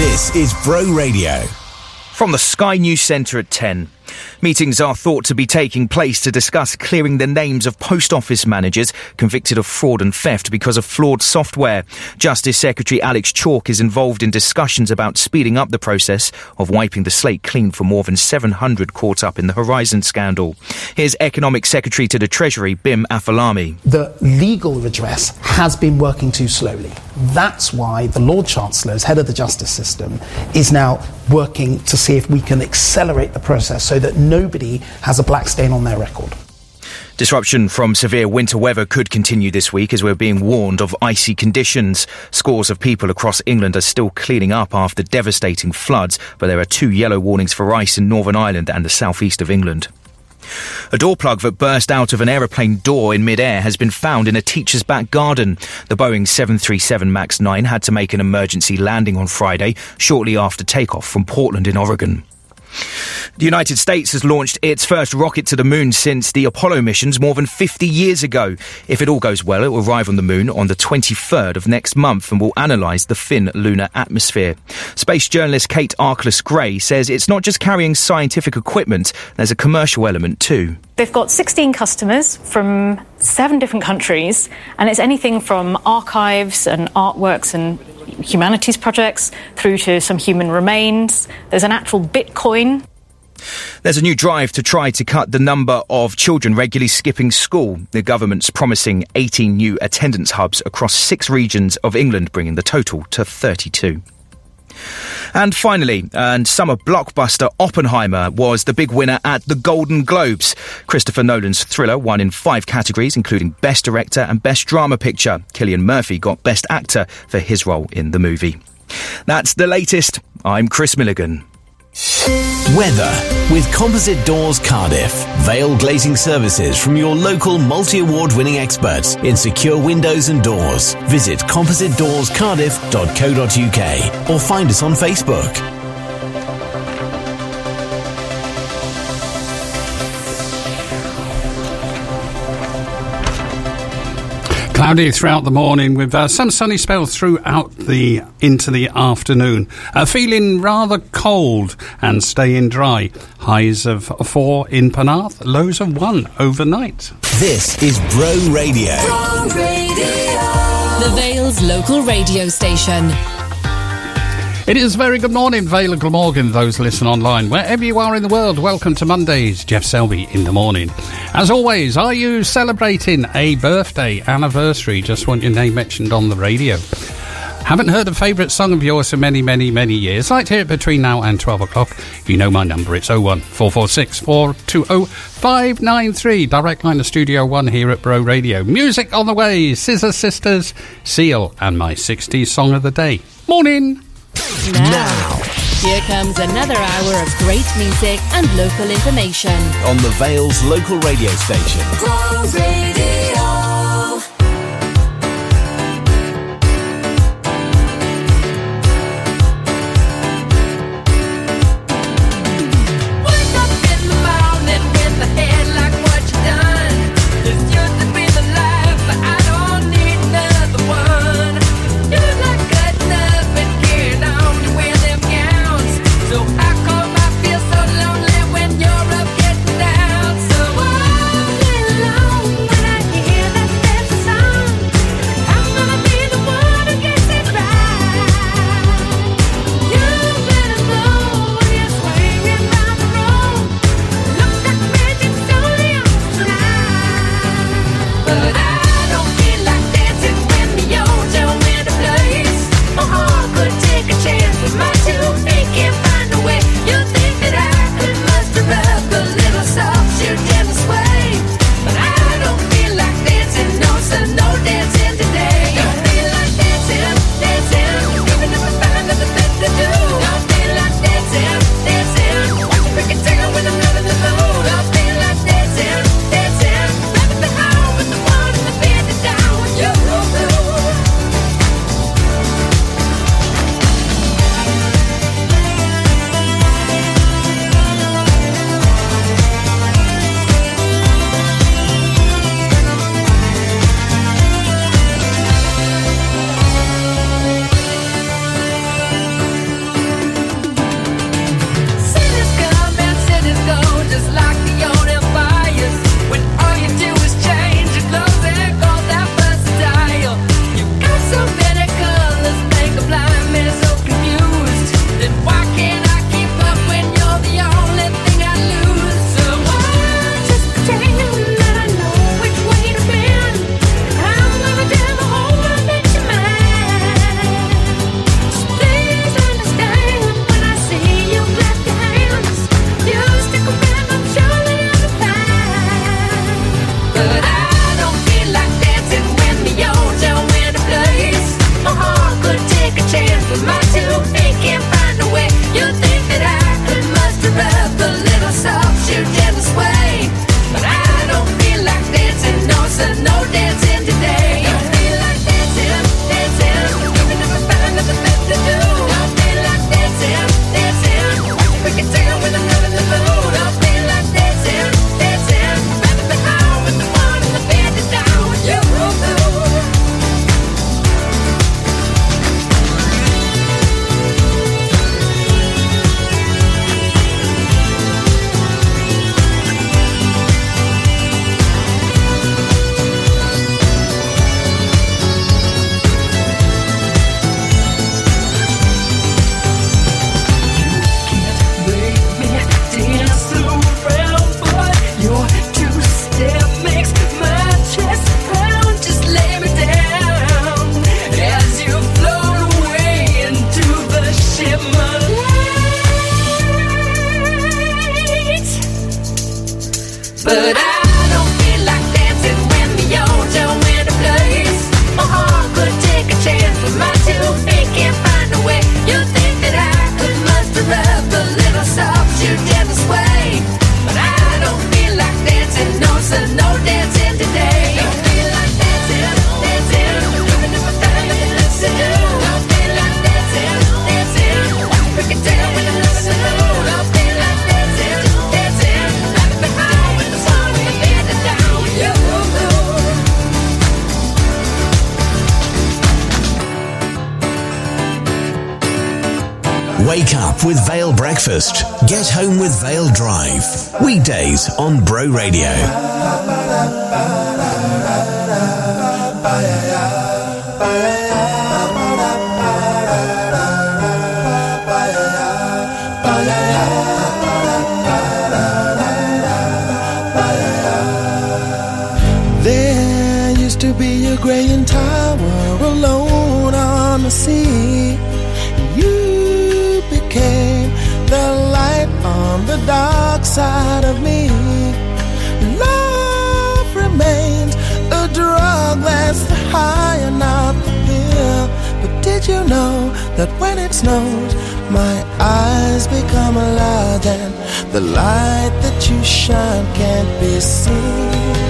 This is Bro Radio. From the Sky News Centre at 10. Meetings are thought to be taking place to discuss clearing the names of post office managers convicted of fraud and theft because of flawed software. Justice Secretary Alex Chalk is involved in discussions about speeding up the process of wiping the slate clean for more than 700 caught up in the Horizon scandal. Here's Economic Secretary to the Treasury, Bim Afolami. The legal redress has been working too slowly. That's why the Lord Chancellor, as head of the justice system, is now working to see if we can accelerate the process so that nobody has a black stain on their record. Disruption from severe winter weather could continue this week as we're being warned of icy conditions. Scores of people across England are still cleaning up after devastating floods, but there are two yellow warnings for ice in Northern Ireland and the southeast of England. A door plug that burst out of an aeroplane door in midair has been found in a teacher's back garden. The Boeing 737 MAX 9 had to make an emergency landing on Friday, shortly after takeoff from Portland in Oregon. The United States has launched its first rocket to the moon since the Apollo missions more than 50 years ago. If it all goes well, it will arrive on the moon on the 23rd of next month and will analyse the thin lunar atmosphere. Space journalist Kate Arkless Gray says it's not just carrying scientific equipment, there's a commercial element too. They've got 16 customers from seven different countries, and it's anything from archives and artworks and humanities projects through to some human remains. There's an actual Bitcoin. There's a new drive to try to cut the number of children regularly skipping school. The government's promising 18 new attendance hubs across six regions of England, bringing the total to 32. And finally, and summer blockbuster Oppenheimer was the big winner at the Golden Globes. Christopher Nolan's thriller won in five categories, including Best Director and Best Drama Picture. Cillian Murphy got Best Actor for his role in the movie. That's the latest. I'm Chris Milligan. Weather with Composite Doors Cardiff. Vale Glazing Services from your local multi award winning experts in secure windows and doors. Visit compositedoorscardiff.co.uk or find us on Facebook. Cloudy throughout the morning with uh, some sunny spells throughout the into the afternoon. Uh, feeling rather cold and staying dry. Highs of four in Penarth, lows of one overnight. This is Bro Radio. Bro Radio. The Vale's local radio station. It is very good morning, Vale and Glamorgan, those listen online. Wherever you are in the world, welcome to Mondays, Geoff Selby in the morning. As always, are you celebrating a birthday, anniversary? Just want your name mentioned on the radio. Haven't heard a favourite song of yours for many, many, many years. Like to hear it between now and 12 o'clock. You know my number, it's 01 446 420 593. Direct line to Studio 1 here at Bro Radio. Music on the way. Scissor Sisters, Seal, and my 60s song of the day. Morning. Now, here comes another hour of great music and local information. On the Vale's local radio station. Wake up with Vale Breakfast. Get home with Vale Drive. Weekdays on Bro Radio. Dark side of me. Love remains a drug that's the high and not the pill. But did you know that when it snows, my eyes become alive and the light that you shine can't be seen?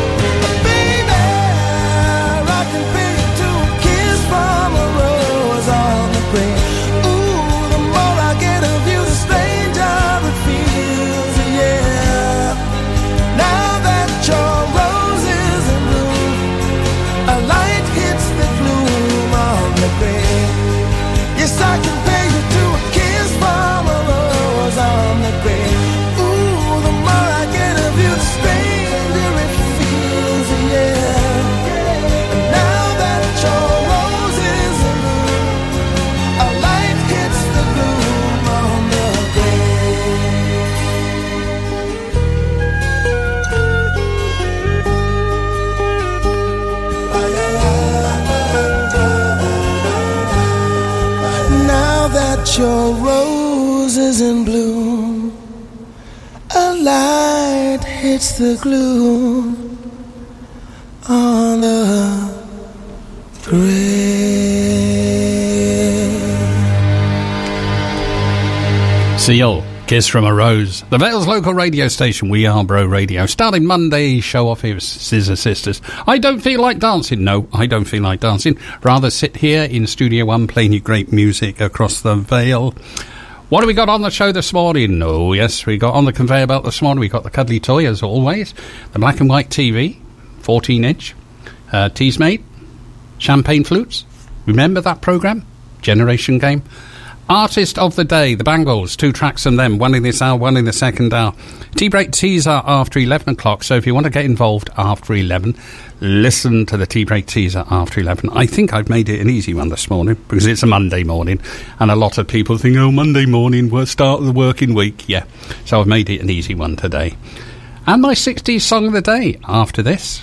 Hits the gloom on the grave. Seal, Kiss from a Rose. The Vale's local radio station, We Are Bro Radio. Starting Monday, show off here, Scissor Sisters. I don't feel like dancing. No, I don't feel like dancing. Rather sit here in Studio One playing you great music across the Vale. What have we got on the show this morning? Oh, yes, we got on the conveyor belt this morning. We got the cuddly toy, as always, the black and white TV, 14 inch, uh, Teas champagne flutes. Remember that program? Generation Game. Artist of the Day, the Bangles, two tracks from them, one in this hour, one in the second hour. Tea break teas are after 11 o'clock, so if you want to get involved after 11, listen to the tea break teaser after 11. I think I've made it an easy one this morning because it's a Monday morning and a lot of people think, oh, Monday morning, we'll start the working week. Yeah, so I've made it an easy one today. And my 60s song of the day after this.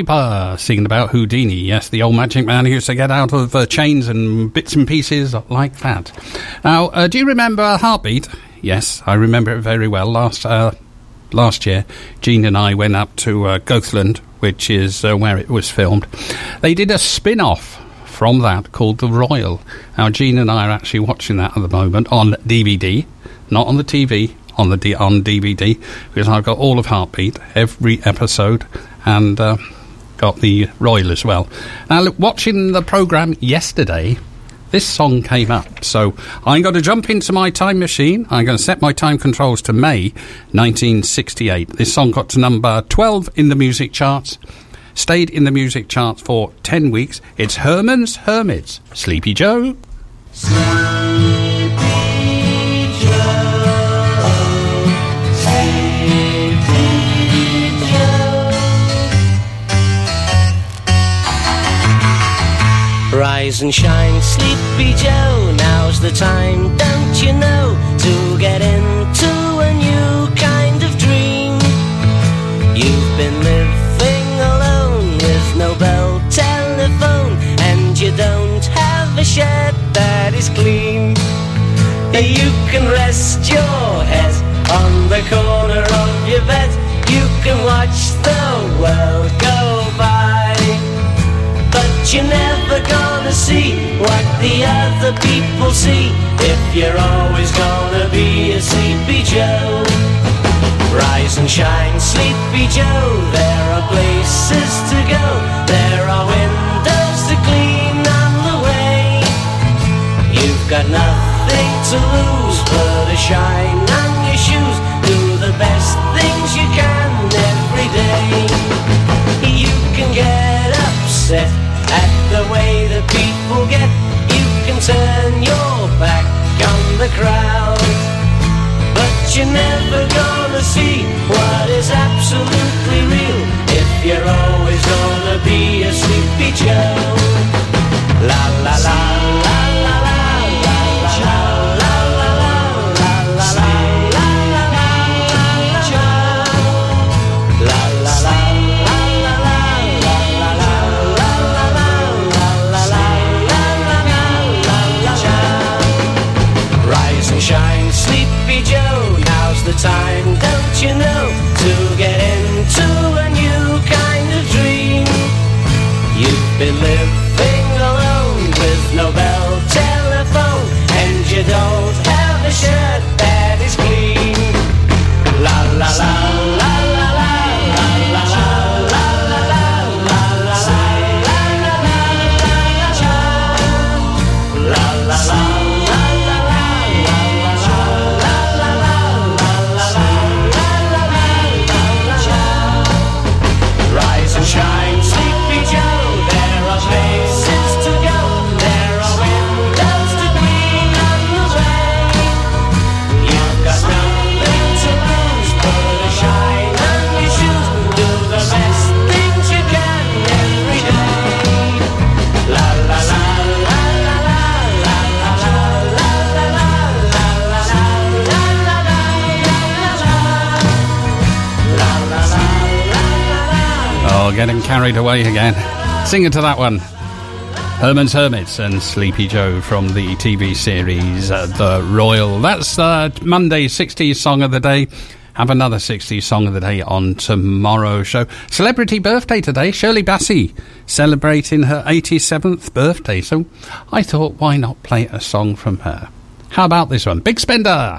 Lipa singing about Houdini. Yes, the old magic man who used to get out of uh, chains and bits and pieces like that. Now, uh, do you remember Heartbeat? Yes, I remember it very well. Last uh, last year, Jean and I went up to uh, Goathland, which is uh, where it was filmed. They did a spin off from that called The Royal. Now, Jean and I are actually watching that at the moment on DVD, not on the TV, on the D- on DVD, because I've got all of Heartbeat, every episode, and uh, got the Royal as well. Now, look, watching the program yesterday, this song came up. So I'm going to jump into my time machine. I'm going to set my time controls to May 1968. This song got to number 12 in the music charts, stayed in the music charts for 10 weeks. It's Herman's Hermits, Sleepy Joe. rise and shine, Sleepy Joe. Now's the time, don't you know, to get into a new kind of dream. You've been living alone with no bell telephone, and you don't have a shed that is clean. You can rest your head on the corner of your bed. You can watch the world go by, but you never go other people see if you're always gonna be a sleepy Joe. Rise and shine, sleepy Joe. There are places to go, there are windows to clean on the way. You've got nothing to lose but a shine crowd. But you're never gonna see what is absolutely real if you're always gonna be a sleepy Joe. Away again. Singing to that one. Herman's Hermits and Sleepy Joe from the TV series uh, The Royal. That's uh, Monday's 60s song of the day. Have another 60s song of the day on tomorrow's show. Celebrity birthday today, Shirley Bassey, celebrating her 87th birthday. So I thought, why not play a song from her? How about this one? Big Spender!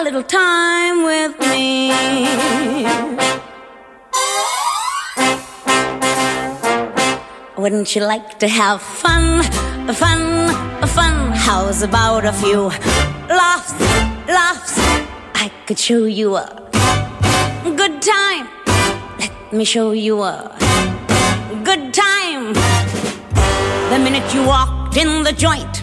A little time with me. Wouldn't you like to have fun, fun, fun? How's about a few laughs, laughs? I could show you a good time. Let me show you a good time. The minute you walked in the joint,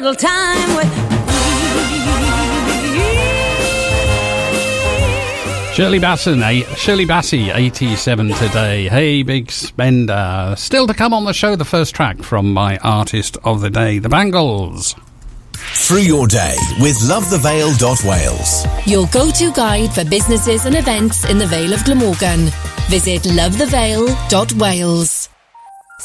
Little time with Shirley Basson, eh, Shirley Bassey, 87 today. Hey, big spender. Still to come on the show, the first track from my artist of the day, The Bangles. Through your day with lovethevale.wales. Your go-to guide for businesses and events in the Vale of Glamorgan. Visit lovethevale.wales.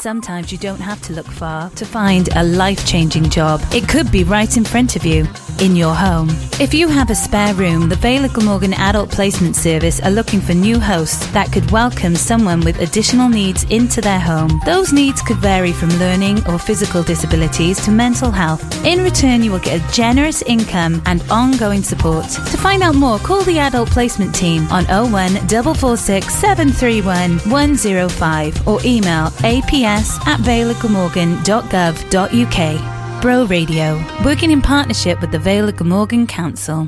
Sometimes you don't have to look far to find a life changing job. It could be right in front of you, in your home. If you have a spare room, the of Glamorgan Adult Placement Service are looking for new hosts that could welcome someone with additional needs into their home. Those needs could vary from learning or physical disabilities to mental health. In return, you will get a generous income and ongoing support. To find out more, call the Adult Placement Team on 01 446 731 105 or email aps at valeofglamorgan.gov.uk. Bro Radio, working in partnership with the Vale of Glamorgan Council.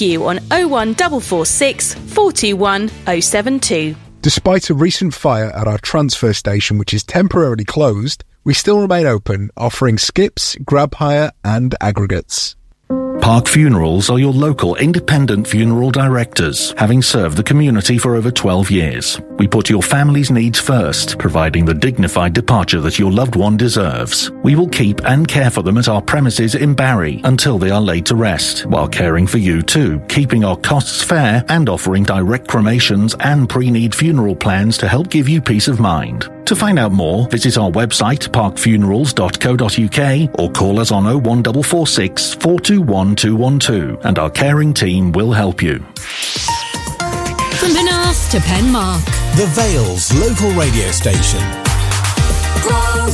you on 01446 421 072. Despite a recent fire at our transfer station, which is temporarily closed, we still remain open, offering skips, grab hire, and aggregates. Park Funerals are your local independent funeral directors, having served the community for over 12 years. We put your family's needs first, providing the dignified departure that your loved one deserves. We will keep and care for them at our premises in Barry until they are laid to rest, while caring for you too, keeping our costs fair and offering direct cremations and pre-need funeral plans to help give you peace of mind. To find out more, visit our website parkfunerals.co.uk or call us on 01446 421 212 and our caring team will help you. From Penarth to Penmark. The Vale's local radio station. Go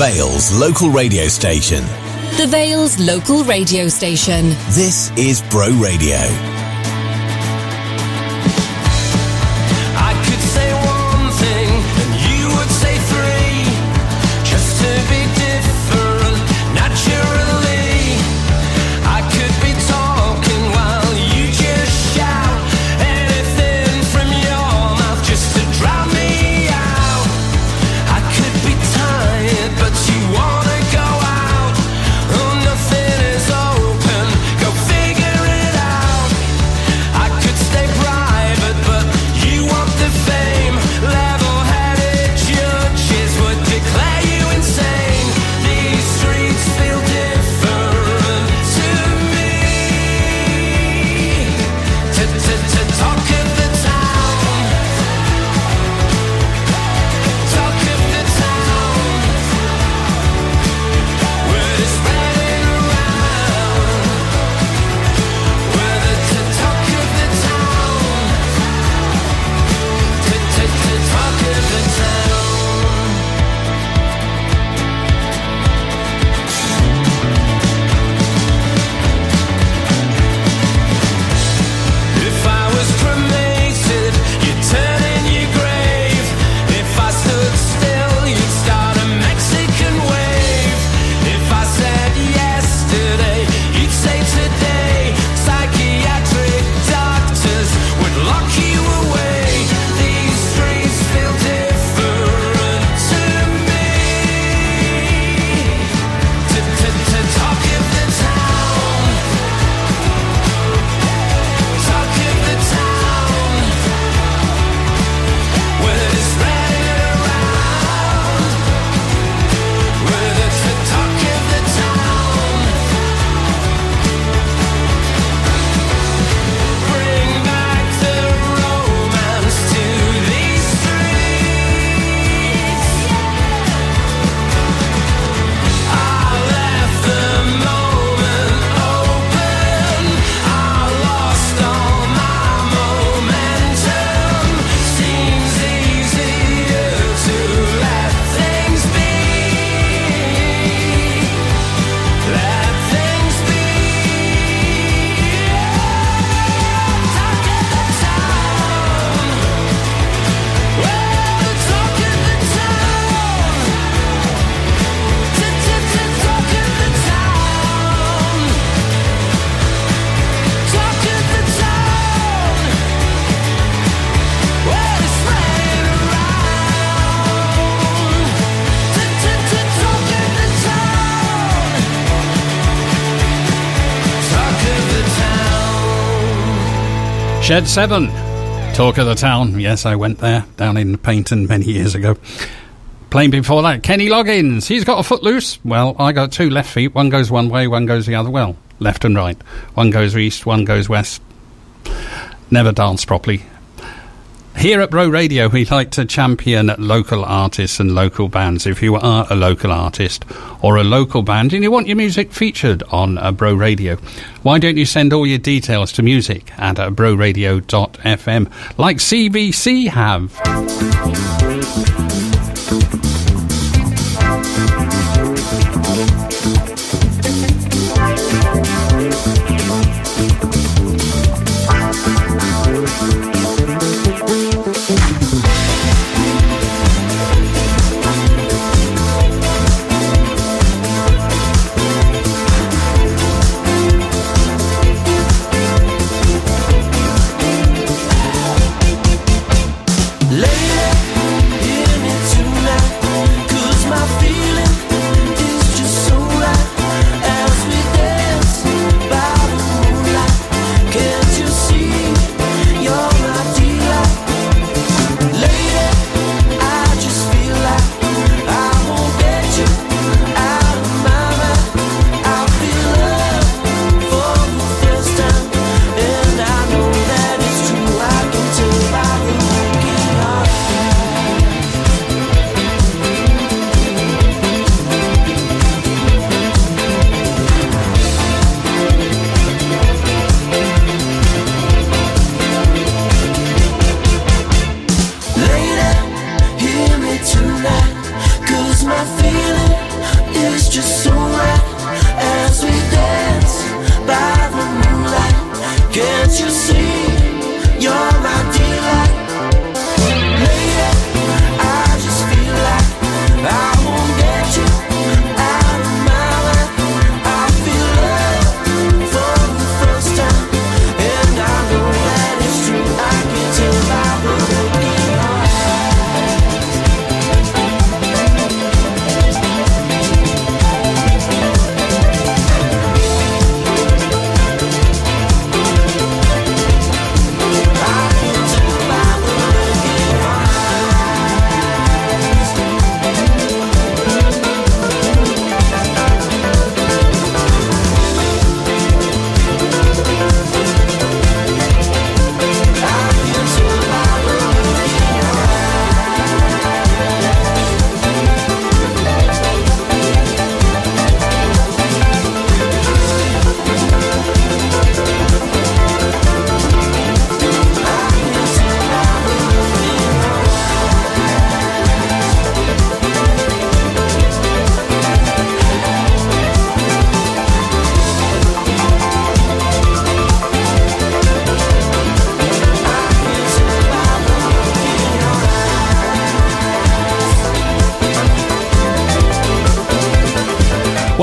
Vale's local radio station. The Vale's local radio station. This is Bro Radio. Shed 7, Talk of the Town. Yes, I went there down in Paignton many years ago. Playing before that, Kenny Loggins. He's got a foot loose. Well, I got two left feet. One goes one way, one goes the other. Well, left and right. One goes east, one goes west. Never danced properly. Here at Bro Radio, we like to champion local artists and local bands. If you are a local artist or a local band and you want your music featured on uh, Bro Radio, why don't you send all your details to music at uh, broradio.fm like CBC have?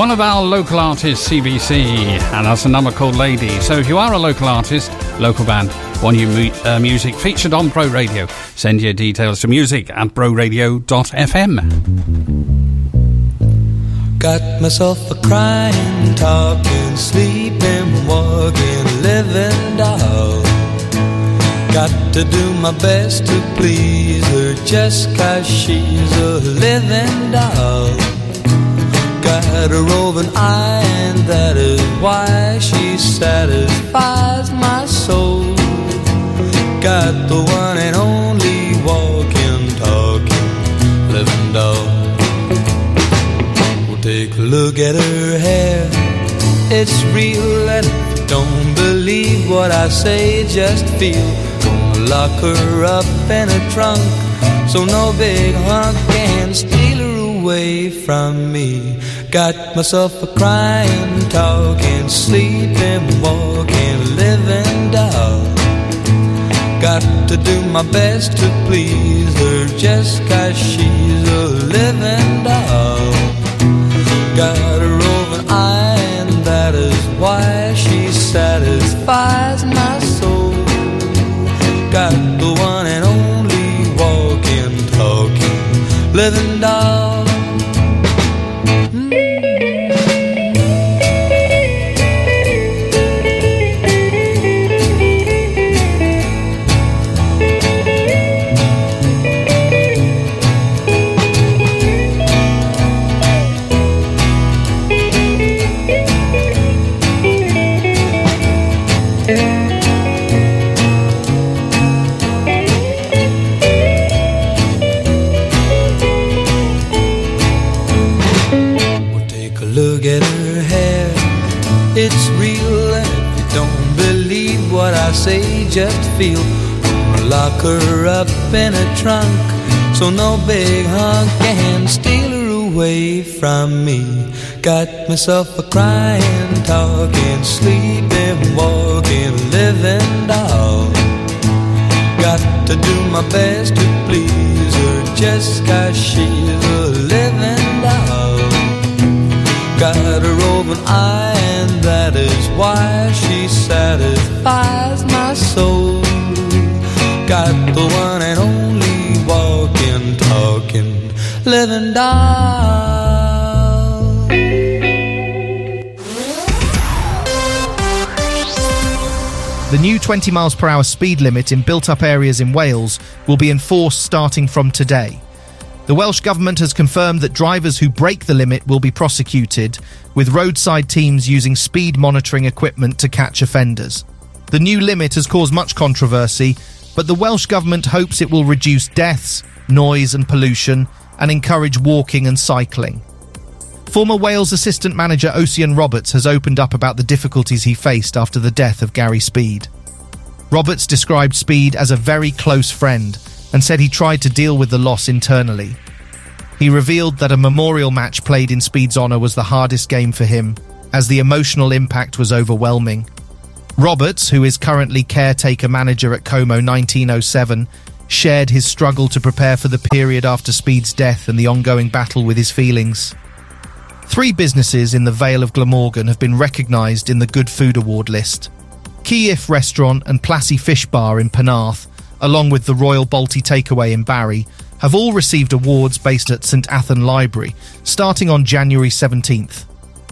One of our local artists, CBC, and that's a number called Lady. So if you are a local artist, local band, want your mu- uh, music featured on Bro Radio, send your details to music at broradio.fm. Got myself a crying, talking, sleeping, walking, living doll. Got to do my best to please her just cause she's a living doll. Got a roving eye, and that is why she satisfies my soul. Got the one and only walking, talking, living doll. Well, take a look at her hair. It's real, and if you don't believe what I say, just feel. Gonna lock her up in a trunk, so no big hunk can steal her away from me. Got myself a crying, talking, sleeping, walking, living doll. Got to do my best to please her just cause she's a living doll. Got a roving eye, and that is why she satisfies my soul. Got the one and only walking, talking, living doll. Feel. Lock her up in a trunk, so no big hunk can steal her away from me. Got myself a crying, talking, sleeping, walking, living doll. Got to do my best to please her, just cause she's a living doll. Got a roving eye, and that is why she satisfies my soul. The one and only walking, talking, living doll. The new 20 miles per hour speed limit in built up areas in Wales will be enforced starting from today. The Welsh Government has confirmed that drivers who break the limit will be prosecuted, with roadside teams using speed monitoring equipment to catch offenders. The new limit has caused much controversy, but the Welsh Government hopes it will reduce deaths, noise, and pollution and encourage walking and cycling. Former Wales assistant manager Osian Roberts has opened up about the difficulties he faced after the death of Gary Speed. Roberts described Speed as a very close friend and said he tried to deal with the loss internally. He revealed that a memorial match played in Speed's honour was the hardest game for him, as the emotional impact was overwhelming. Roberts, who is currently caretaker manager at Como 1907, shared his struggle to prepare for the period after Speed's death and the ongoing battle with his feelings. Three businesses in the Vale of Glamorgan have been recognised in the Good Food Award list. Kiev Restaurant and Plassey Fish Bar in Penarth, along with the Royal Balti Takeaway in Barry, have all received awards based at St Athan Library, starting on January 17th.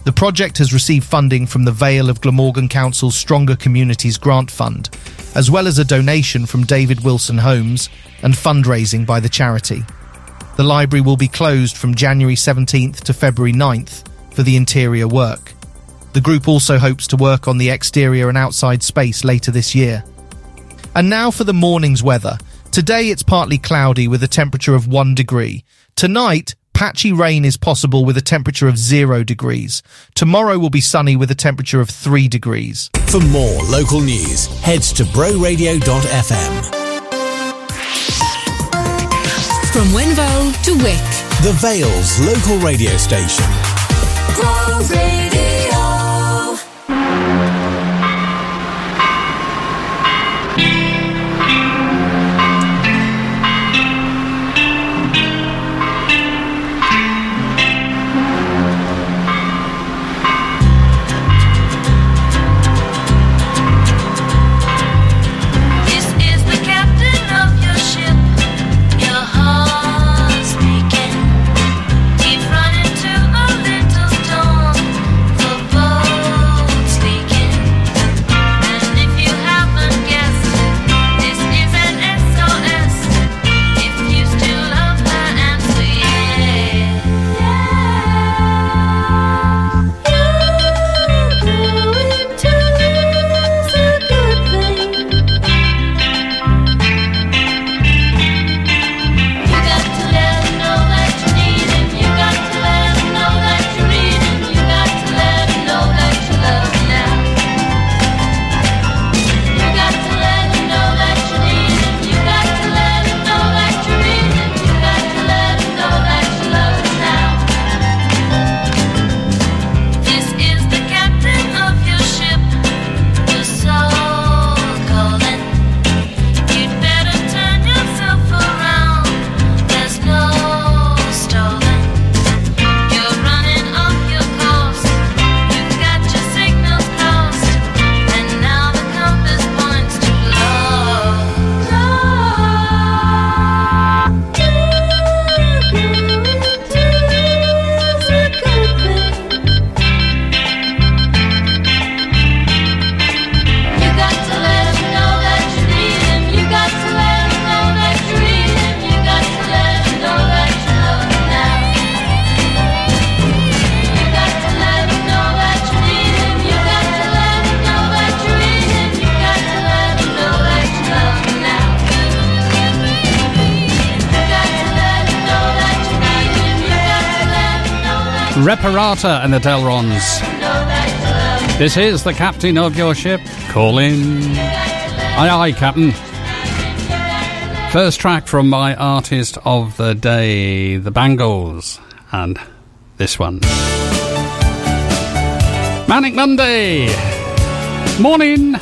The project has received funding from the Vale of Glamorgan Council's Stronger Communities Grant Fund, as well as a donation from David Wilson Homes and fundraising by the charity. The library will be closed from January 17th to February 9th for the interior work. The group also hopes to work on the exterior and outside space later this year. And now for the morning's weather. Today it's partly cloudy with a temperature of 1 degree. Tonight, patchy rain is possible with a temperature of 0 degrees. Tomorrow will be sunny with a temperature of 3 degrees. For more local news, head to broradio.fm. From Wenvoe to Wick. The Vale's local radio station. Bro Radio. Reparata and the Delrons. This is the captain of your ship calling. Aye, aye, Captain. First track from my artist of the day, the Bangles, and this one. Manic Monday! Morning!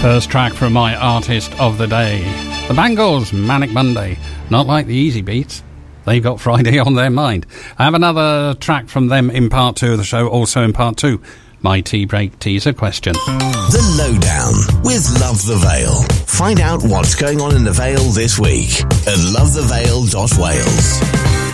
First track from my artist of the day. The Bangles, Manic Monday. Not like the Easybeats. They've got Friday on their mind. I have another track from them in part two of the show, also in part two. My tea break teaser question. The Lowdown with Love the Vale. Find out what's going on in the Vale this week at lovethevale.wales.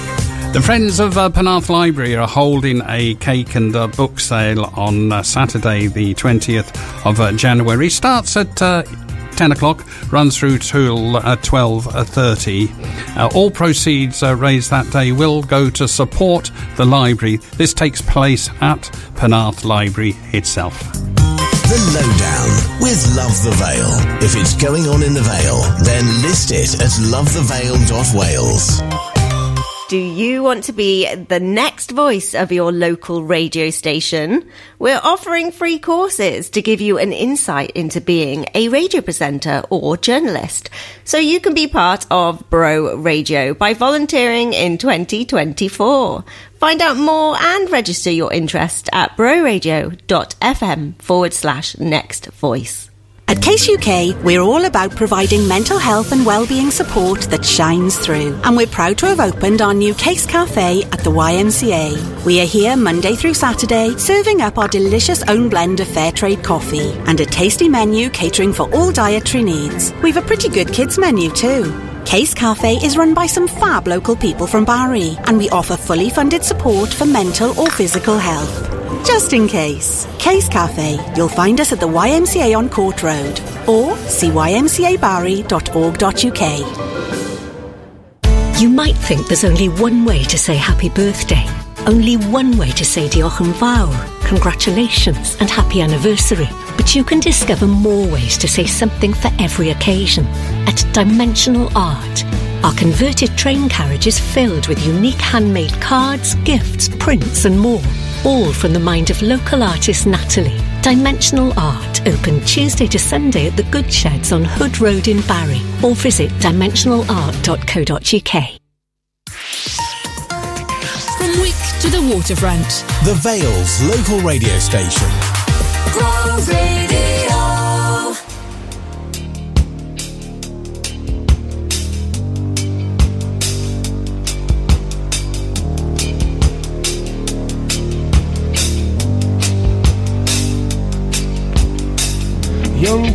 The Friends of uh, Penarth Library are holding a cake and uh, book sale on uh, Saturday, the 20th of uh, January. Starts at uh, 10 o'clock, runs through till uh, 12.30. Uh, all proceeds uh, raised that day will go to support the library. This takes place at Penarth Library itself. The Lowdown with Love the Vale. If it's going on in the Vale, then list it at lovethevale.wales. Do you want to be the next voice of your local radio station? We're offering free courses to give you an insight into being a radio presenter or journalist. So you can be part of Bro Radio by volunteering in 2024. Find out more and register your interest at broradio.fm forward slash next voice. At Case UK, we're all about providing mental health and well-being support that shines through. And we're proud to have opened our new Case Cafe at the YMCA. We are here Monday through Saturday, serving up our delicious own blend of fair trade coffee and a tasty menu catering for all dietary needs. We've a pretty good kids menu too. Case Cafe is run by some fab local people from Barry, and we offer fully funded support for mental or physical health. Just in case. Case Cafe. You'll find us at the YMCA on Court Road or see ymcabarry.org.uk. You might think there's only one way to say happy birthday. Only one way to say diolch yn congratulations and happy anniversary. But you can discover more ways to say something for every occasion at Dimensional Art. Our converted train carriage is filled with unique handmade cards, gifts, prints and more. All from the mind of local artist Natalie. Dimensional Art, open Tuesday to Sunday at the Good Sheds on Hood Road in Barry or visit dimensionalart.co.uk. From Wick to the waterfront. The Vale's local radio station. Bro Radio.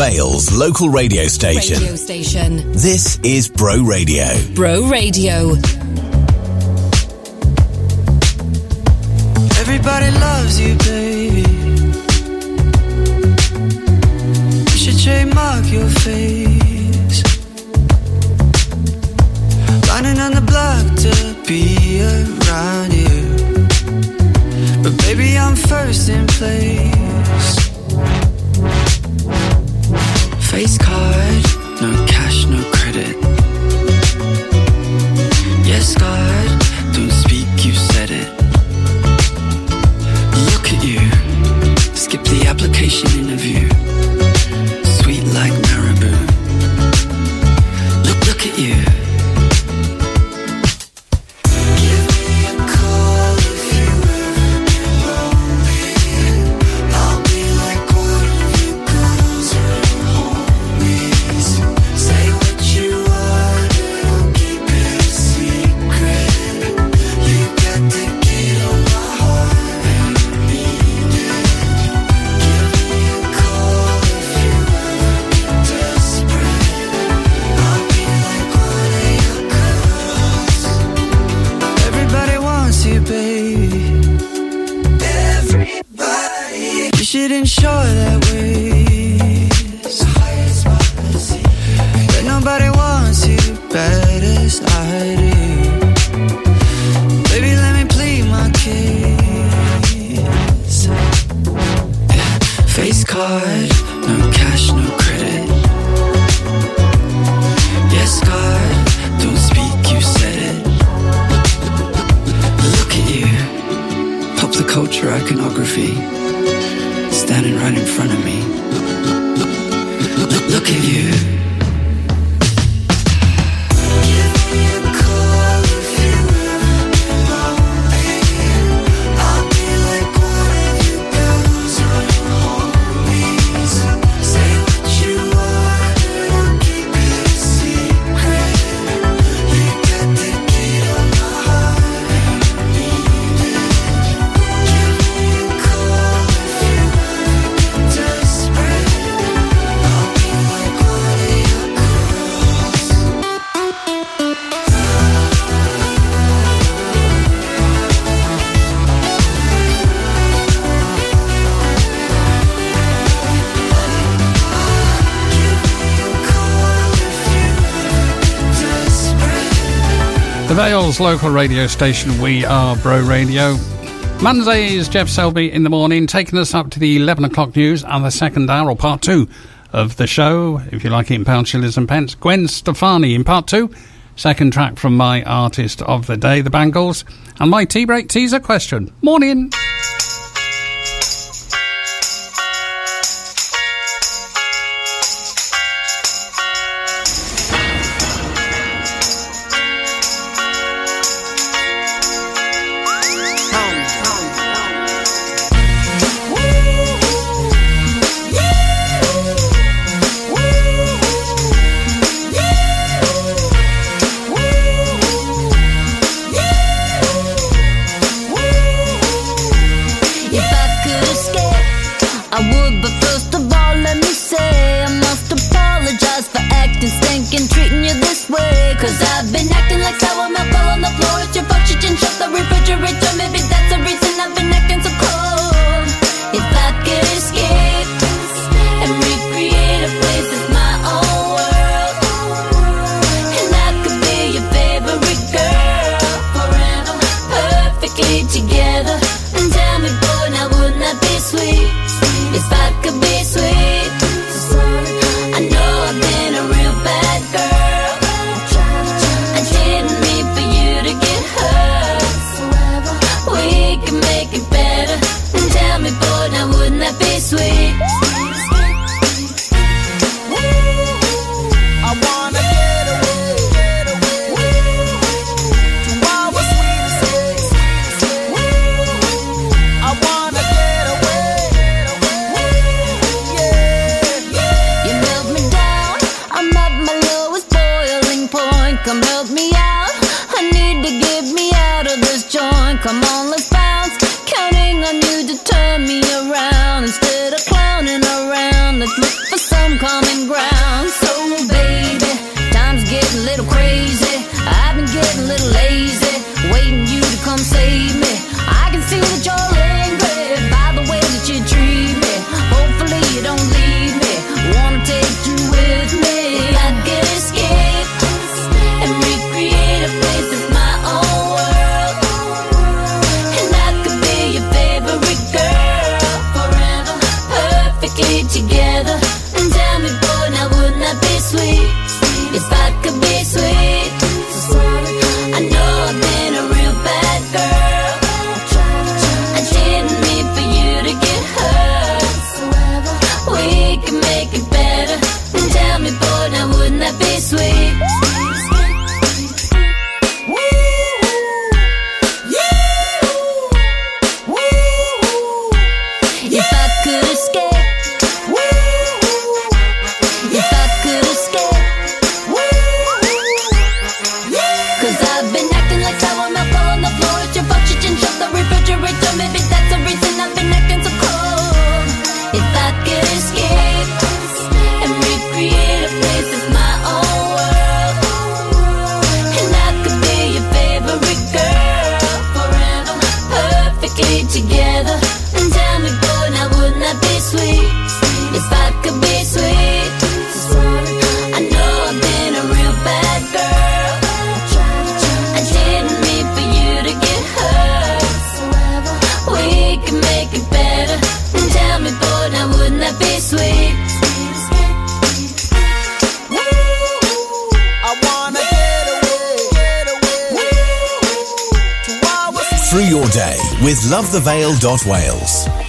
Vale's local radio station. Radio station. This is Bro Radio. Bro Radio. Everybody loves you, babe. should ensure that we That nobody wants you bad as I do Baby, let me plead my case. Face card, no cash, no credit. Yes, God, don't speak, you said it. Look at you, pop the culture iconography standing right in front of me. Look at you. Vale's local radio station, We Are Bro Radio. Monday is Geoff Selby in the morning, taking us up to the 11 o'clock news and the second hour, or part two of the show. If you like it in pounds, shillings and pence, Gwen Stefani in part two, second track from my artist of the day, the Bangles, and my tea break teaser question. Morning! Me. I can see that you're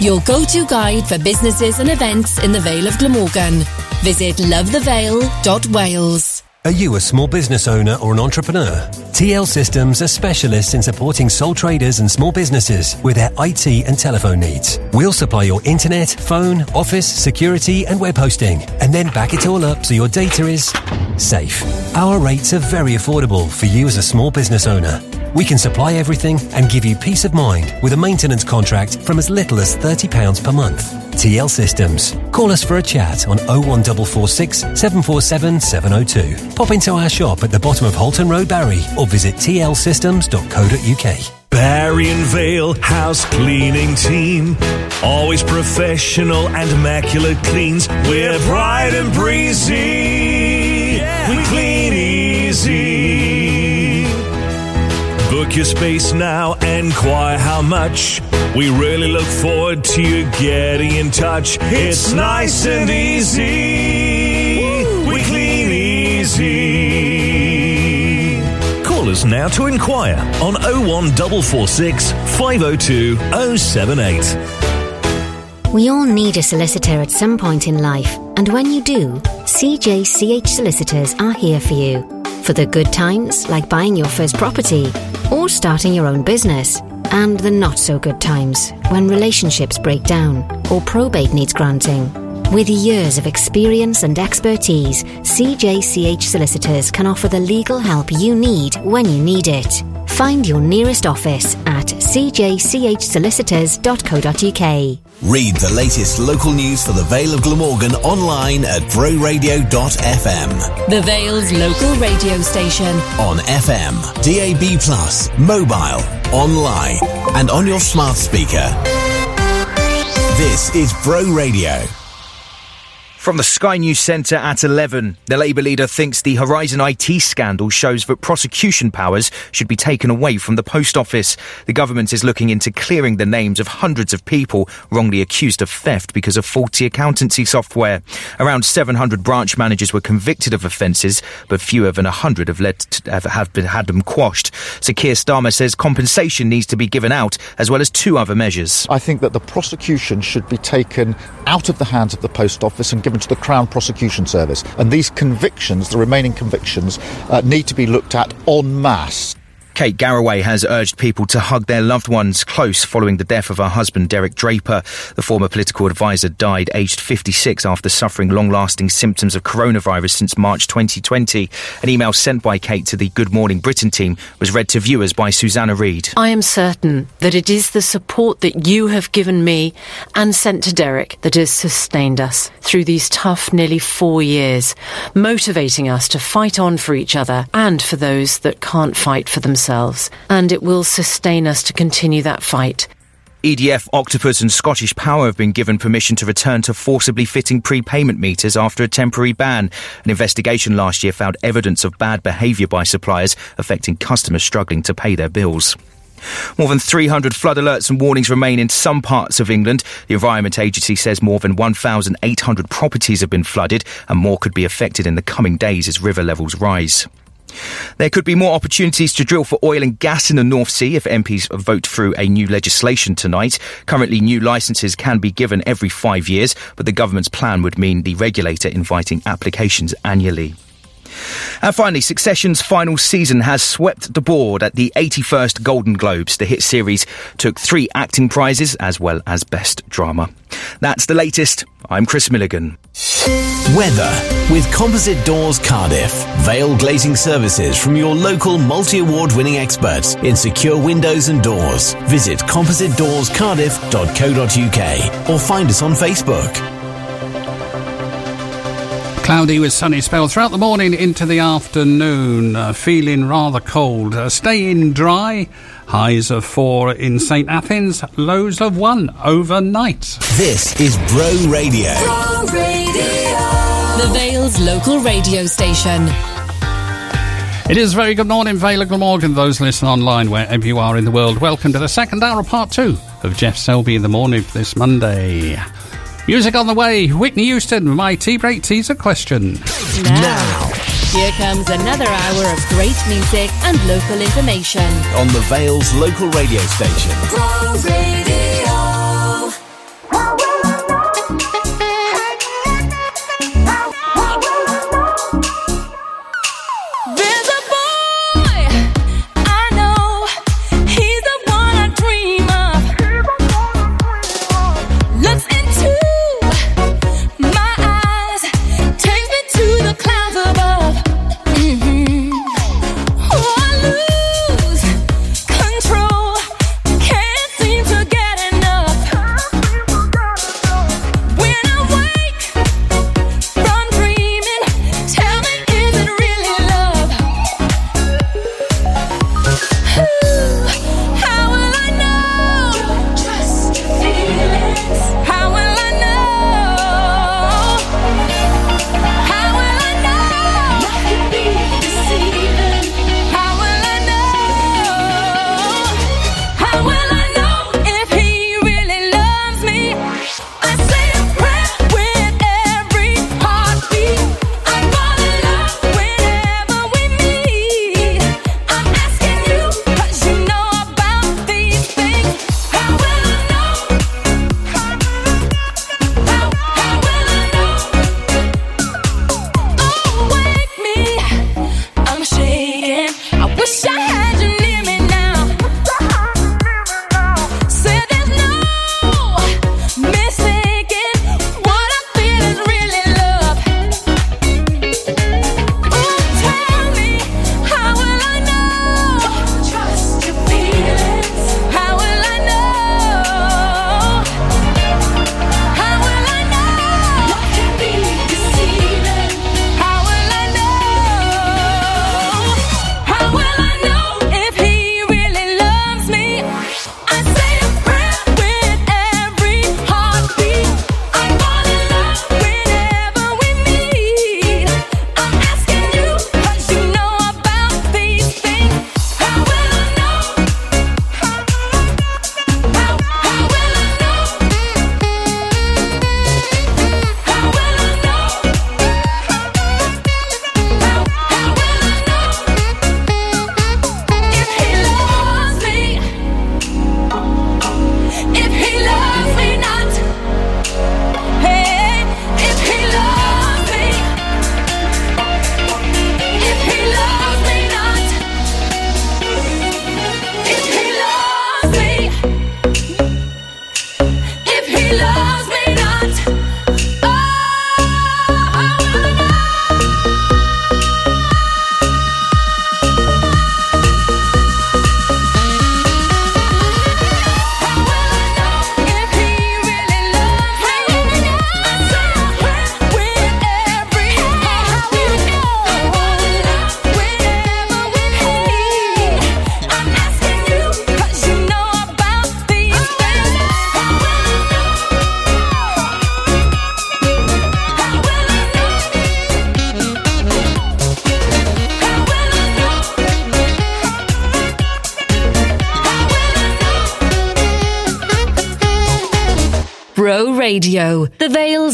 Your go-to guide for businesses and events in the Vale of Glamorgan. Visit lovethevale.wales. Are you a small business owner or an entrepreneur? TL Systems are specialists in supporting sole traders and small businesses with their IT and telephone needs. We'll supply your internet, phone, office, security, and web hosting, and then back it all up so your data is safe. Our rates are very affordable for you as a small business owner. We can supply everything and give you peace of mind with a maintenance contract from as little as £30 per month. TL Systems. Call us for a chat on 01446 747 702. Pop into our shop at the bottom of Holton Road, Barry, or visit tlsystems.co.uk. Barry and Vale House Cleaning Team. Always professional and immaculate cleans. We're bright and breezy. We clean easy. Book your space now, enquire how much. We really look forward to you getting in touch. It's nice and easy. We clean easy. Call us now to inquire on 01446 502 078. We all need a solicitor at some point in life, and when you do, CJCH Solicitors are here for you. For the good times, like buying your first property or starting your own business, and the not so good times, when relationships break down or probate needs granting. With years of experience and expertise, CJCH Solicitors can offer the legal help you need when you need it. Find your nearest office at cjchsolicitors.co.uk. Read the latest local news for the Vale of Glamorgan online at broradio.fm. The Vale's local radio station. On FM, DAB+, mobile, online, and on your smart speaker. This is Bro Radio. From the Sky News Centre at 11, the Labour leader thinks the Horizon IT scandal shows that prosecution powers should be taken away from the Post Office. The government is looking into clearing the names of hundreds of people wrongly accused of theft because of faulty accountancy software. Around 700 branch managers were convicted of offences, but fewer than 100 have, led to, have, been, had them quashed. So Keir Starmer says compensation needs to be given out, as well as two other measures. I think that the prosecution should be taken out of the hands of the Post Office and given to the Crown Prosecution Service. And these convictions, the remaining convictions, uh, need to be looked at en masse. Kate Garraway has urged people to hug their loved ones close following the death of her husband, Derek Draper. The former political advisor died aged 56 after suffering long lasting symptoms of coronavirus since March 2020. An email sent by Kate to the Good Morning Britain team was read to viewers by Susanna Reid. I am certain that it is the support that you have given me and sent to Derek that has sustained us through these tough nearly four years, motivating us to fight on for each other and for those that can't fight for themselves. And it will sustain us to continue that fight. EDF, Octopus, and Scottish Power have been given permission to return to forcibly fitting prepayment meters after a temporary ban. An investigation last year found evidence of bad behaviour by suppliers, affecting customers struggling to pay their bills. More than 300 flood alerts and warnings remain in some parts of England. The Environment Agency says more than 1,800 properties have been flooded and more could be affected in the coming days as river levels rise. There could be more opportunities to drill for oil and gas in the North Sea if MPs vote through a new legislation tonight. Currently, new licences can be given every five years, but the government's plan would mean the regulator inviting applications annually. And finally, Succession's final season has swept the board at the 81st Golden Globes. The hit series took three acting prizes as well as Best Drama. That's the latest. I'm Chris Milligan. Weather with Composite Doors Cardiff. Vale Glazing Services from your local multi award winning experts in secure windows and doors. Visit compositedoorscardiff.co.uk or find us on Facebook. Cloudy with sunny spells throughout the morning into the afternoon. Uh, feeling rather cold. Uh, staying dry. Highs of four in St Athan. Lows of one overnight. This is Bro Radio. Bro Radio. The Vale's local radio station. It is very good morning, Vale of Glamorgan, those listening online wherever you are in the world. Welcome to the second hour of part two of Geoff Selby in the morning for this Monday. Music on the way. Whitney Houston, my tea break teaser question. Now, here comes another hour of great music and local information. On the Vale's local radio station.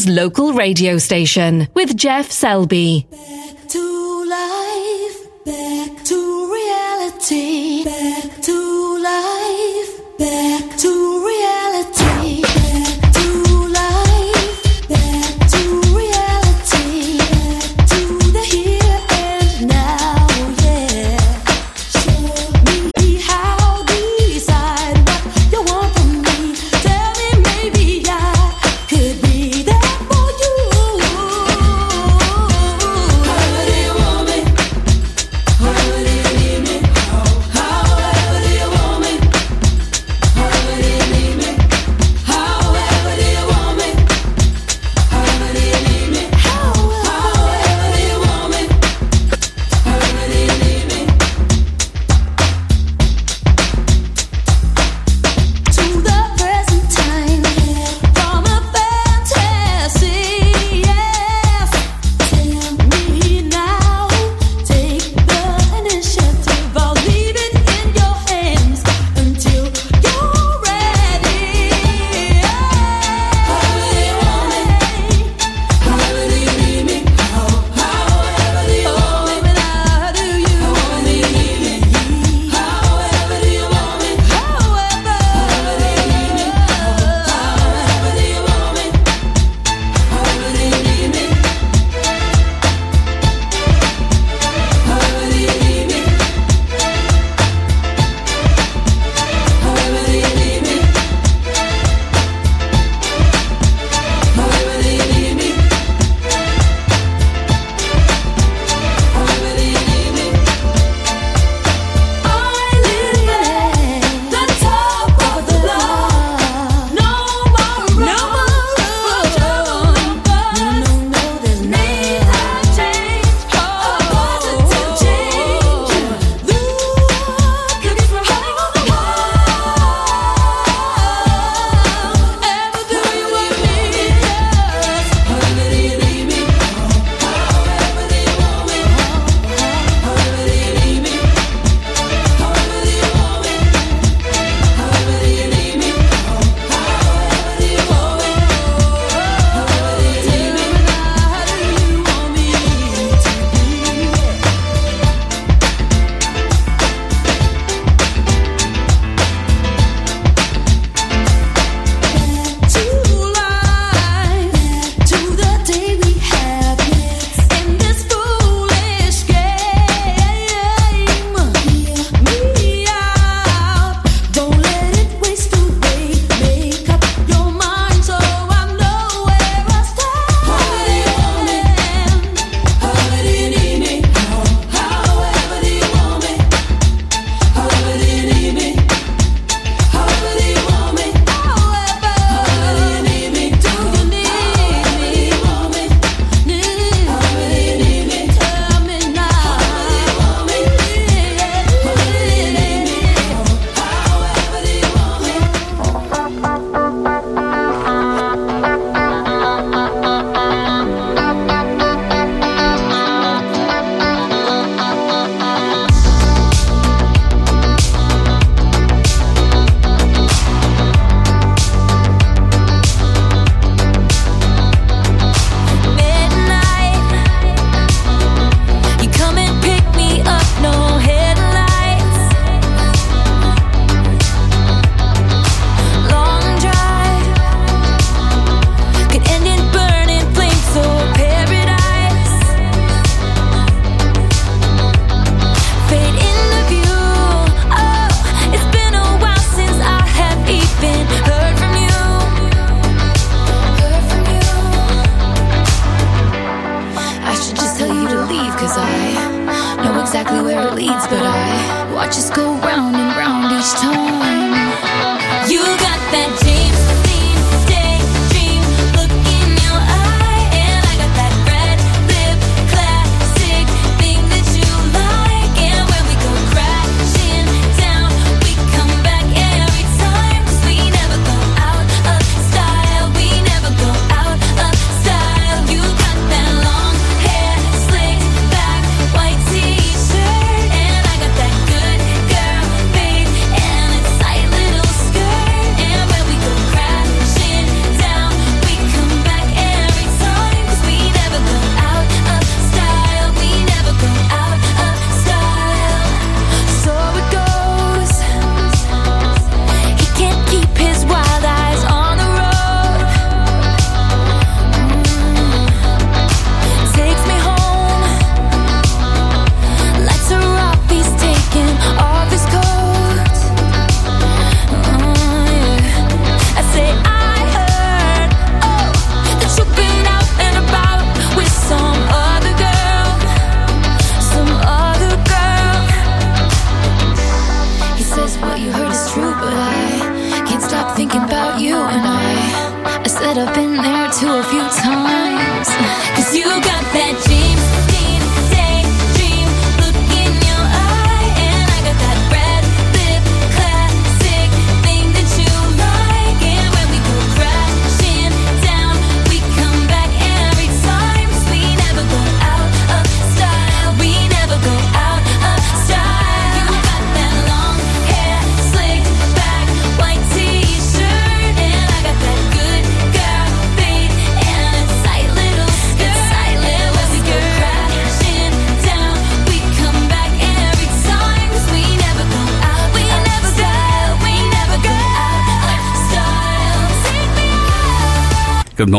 Local radio station, with Geoff Selby.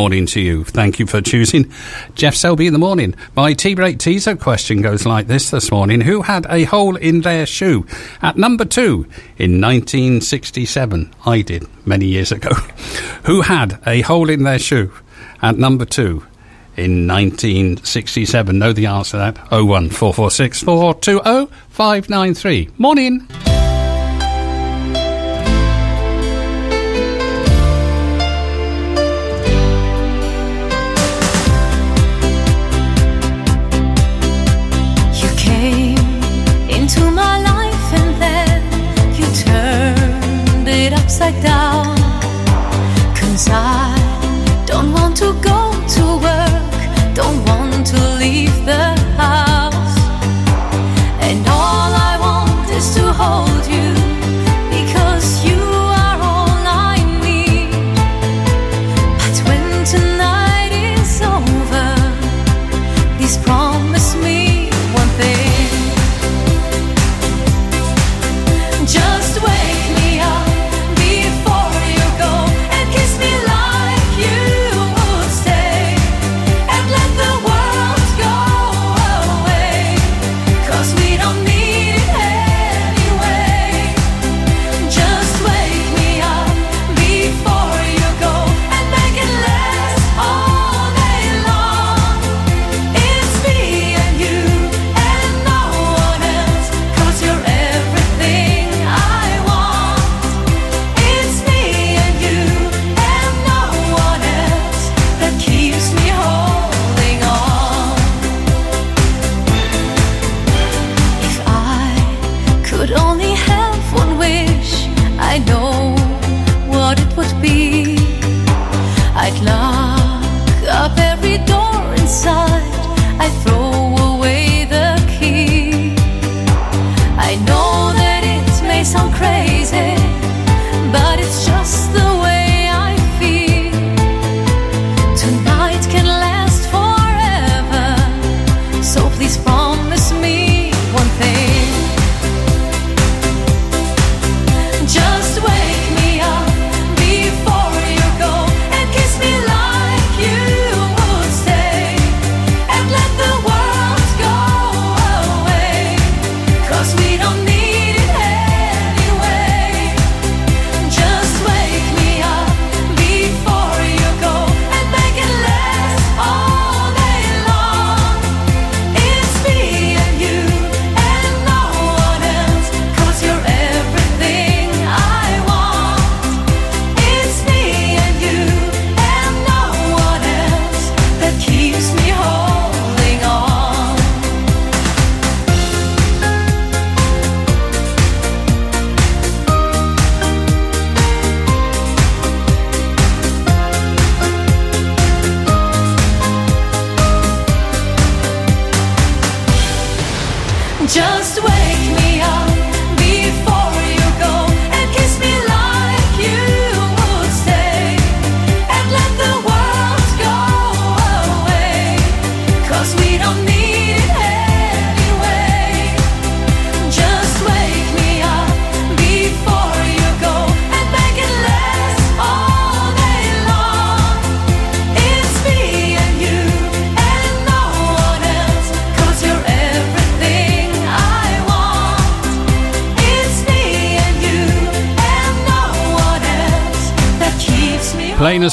morning to you. Thank you for choosing Geoff Selby in the morning. My tea break teaser question goes like this this morning Who had a hole in their shoe? At number two in 1967. I did, many years ago. Who had a hole in their shoe? At number two in 1967. Know the answer to that. 01446 420 593. Morning.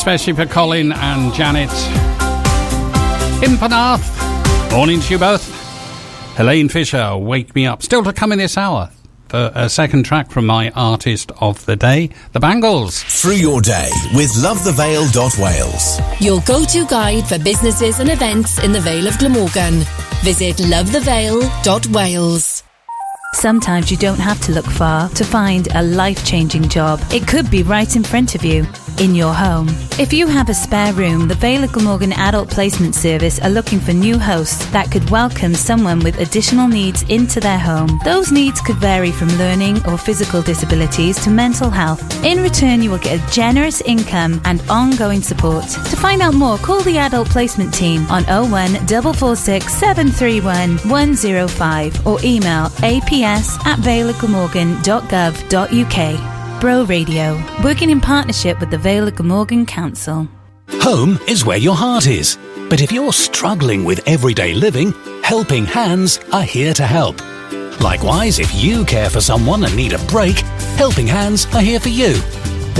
especially for Colin and Janet. in Penarth, morning to you both. Helene Fischer, Wake Me Up. Still to come in this hour for a second track from my artist of the day, The Bangles. Through your day with lovethevale.wales. Your go to guide for businesses and events in the Vale of Glamorgan. Visit lovethevale.wales. Sometimes you don't have to look far to find a life changing job. It could be right in front of you in your home. If you have a spare room, the of Glamorgan Adult Placement Service are looking for new hosts that could welcome someone with additional needs into their home. Those needs could vary from learning or physical disabilities to mental health. In return, you will get a generous income and ongoing support. To find out more, call the Adult Placement Team on 01 446 731 105 or email aps at valeofglamorgan.gov.uk. Bro Radio, working in partnership with the Vale of Glamorgan Council. Home is where your heart is. But if you're struggling with everyday living, Helping Hands are here to help. Likewise, if you care for someone and need a break, Helping Hands are here for you.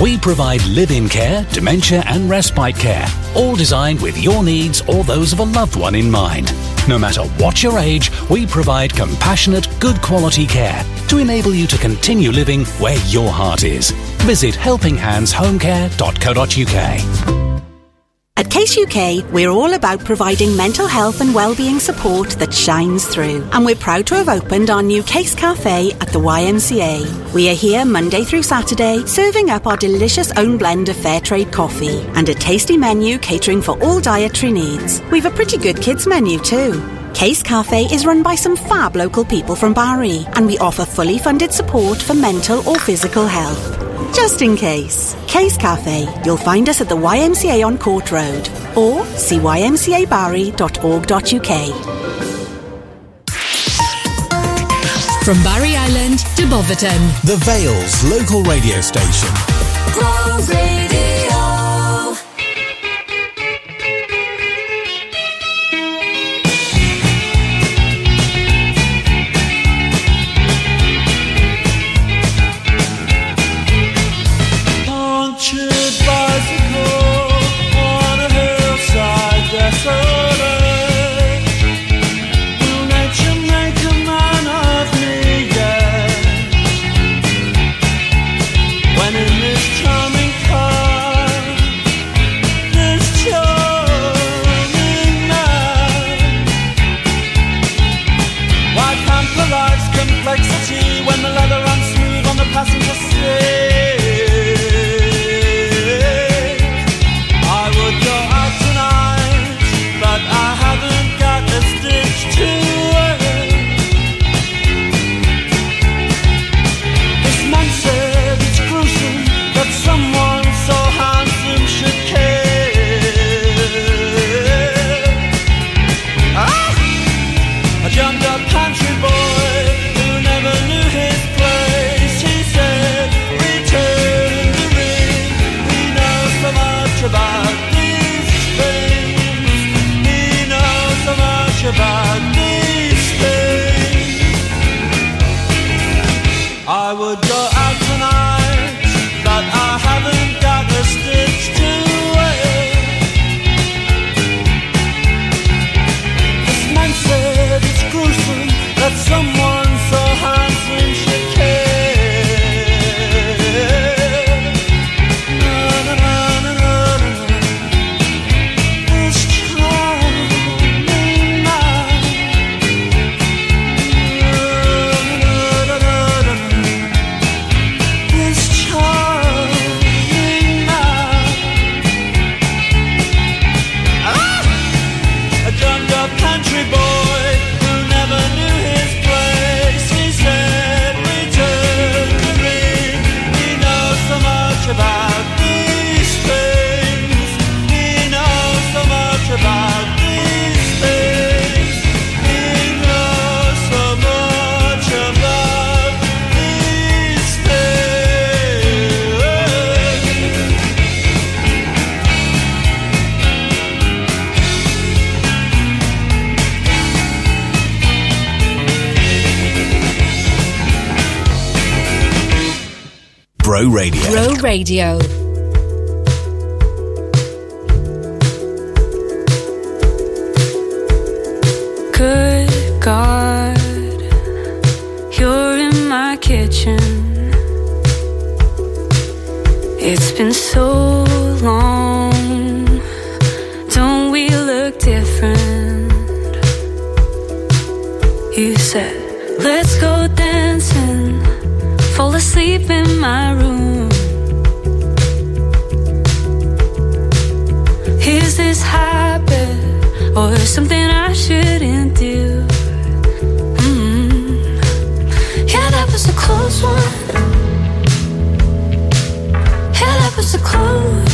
We provide live in care, dementia, and respite care, all designed with your needs or those of a loved one in mind. No matter what your age, we provide compassionate, good quality care to enable you to continue living where your heart is. Visit helpinghandshomecare.co.uk. At Case UK, we're all about providing mental health and well-being support that shines through. And we're proud to have opened our new Case Cafe at the YMCA. We are here Monday through Saturday, serving up our delicious own blend of fair trade coffee and a tasty menu catering for all dietary needs. We've a pretty good kids menu too. Case Cafe is run by some fab local people from Barry, and we offer fully funded support for mental or physical health. Just in case. Case Cafe. You'll find us at the YMCA on Court Road or cymcabarry.org.uk. From Barry Island to Boverton. The Vale's local radio station. Radio. Good God, you're in my kitchen. It's been so long. Don't we look different? You said, let's go dancing. Fall asleep in my room. Or something I shouldn't do? Mm. Yeah, that was a close one. Yeah, that was a close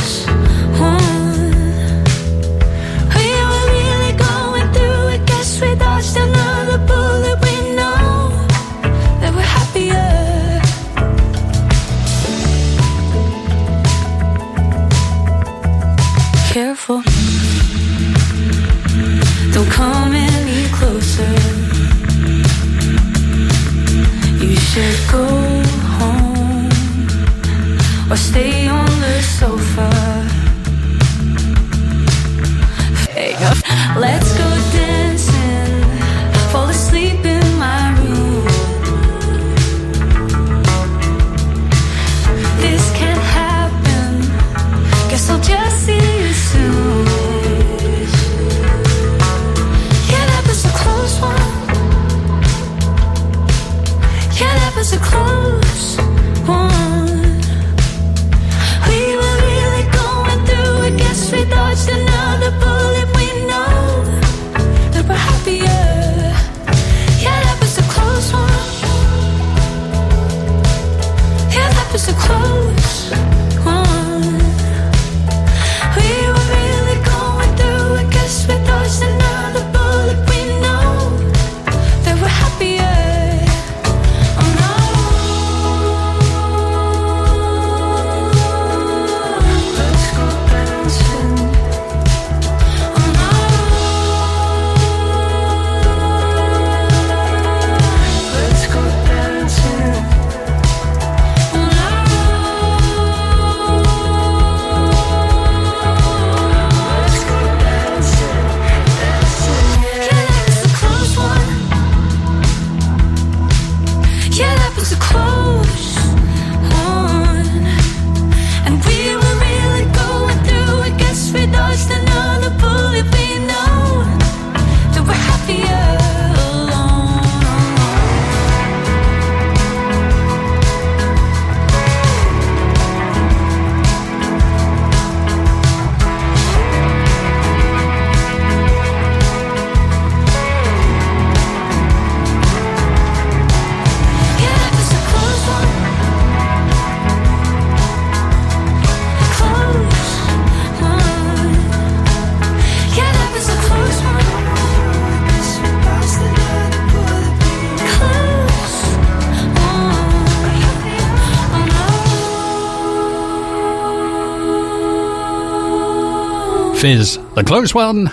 Fizz, the close one.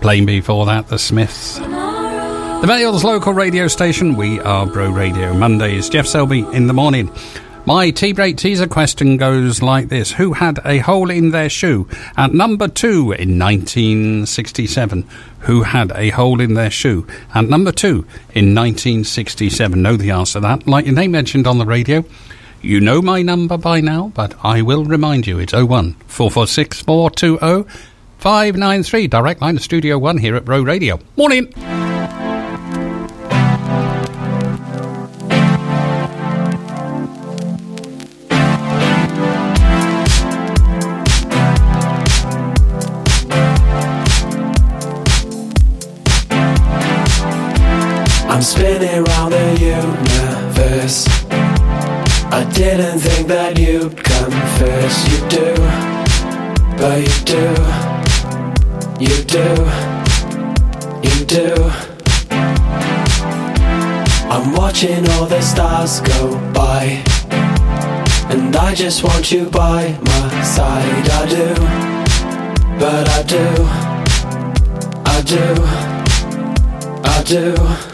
Playing before that, the Smiths. The Vale's local radio station. We are Bro Radio. Mondays, Geoff Selby in the morning. My tea break teaser question goes like this Who had a hole in their shoe at number two in 1967? Who had a hole in their shoe at number two in 1967? Know the answer to that. Like your name mentioned on the radio. You know my number by now, but I will remind you it's 01 446 420 593. Direct line to Studio 1 here at Bro Radio. Morning. I just want you by my side. I do, but I do, I do, I do.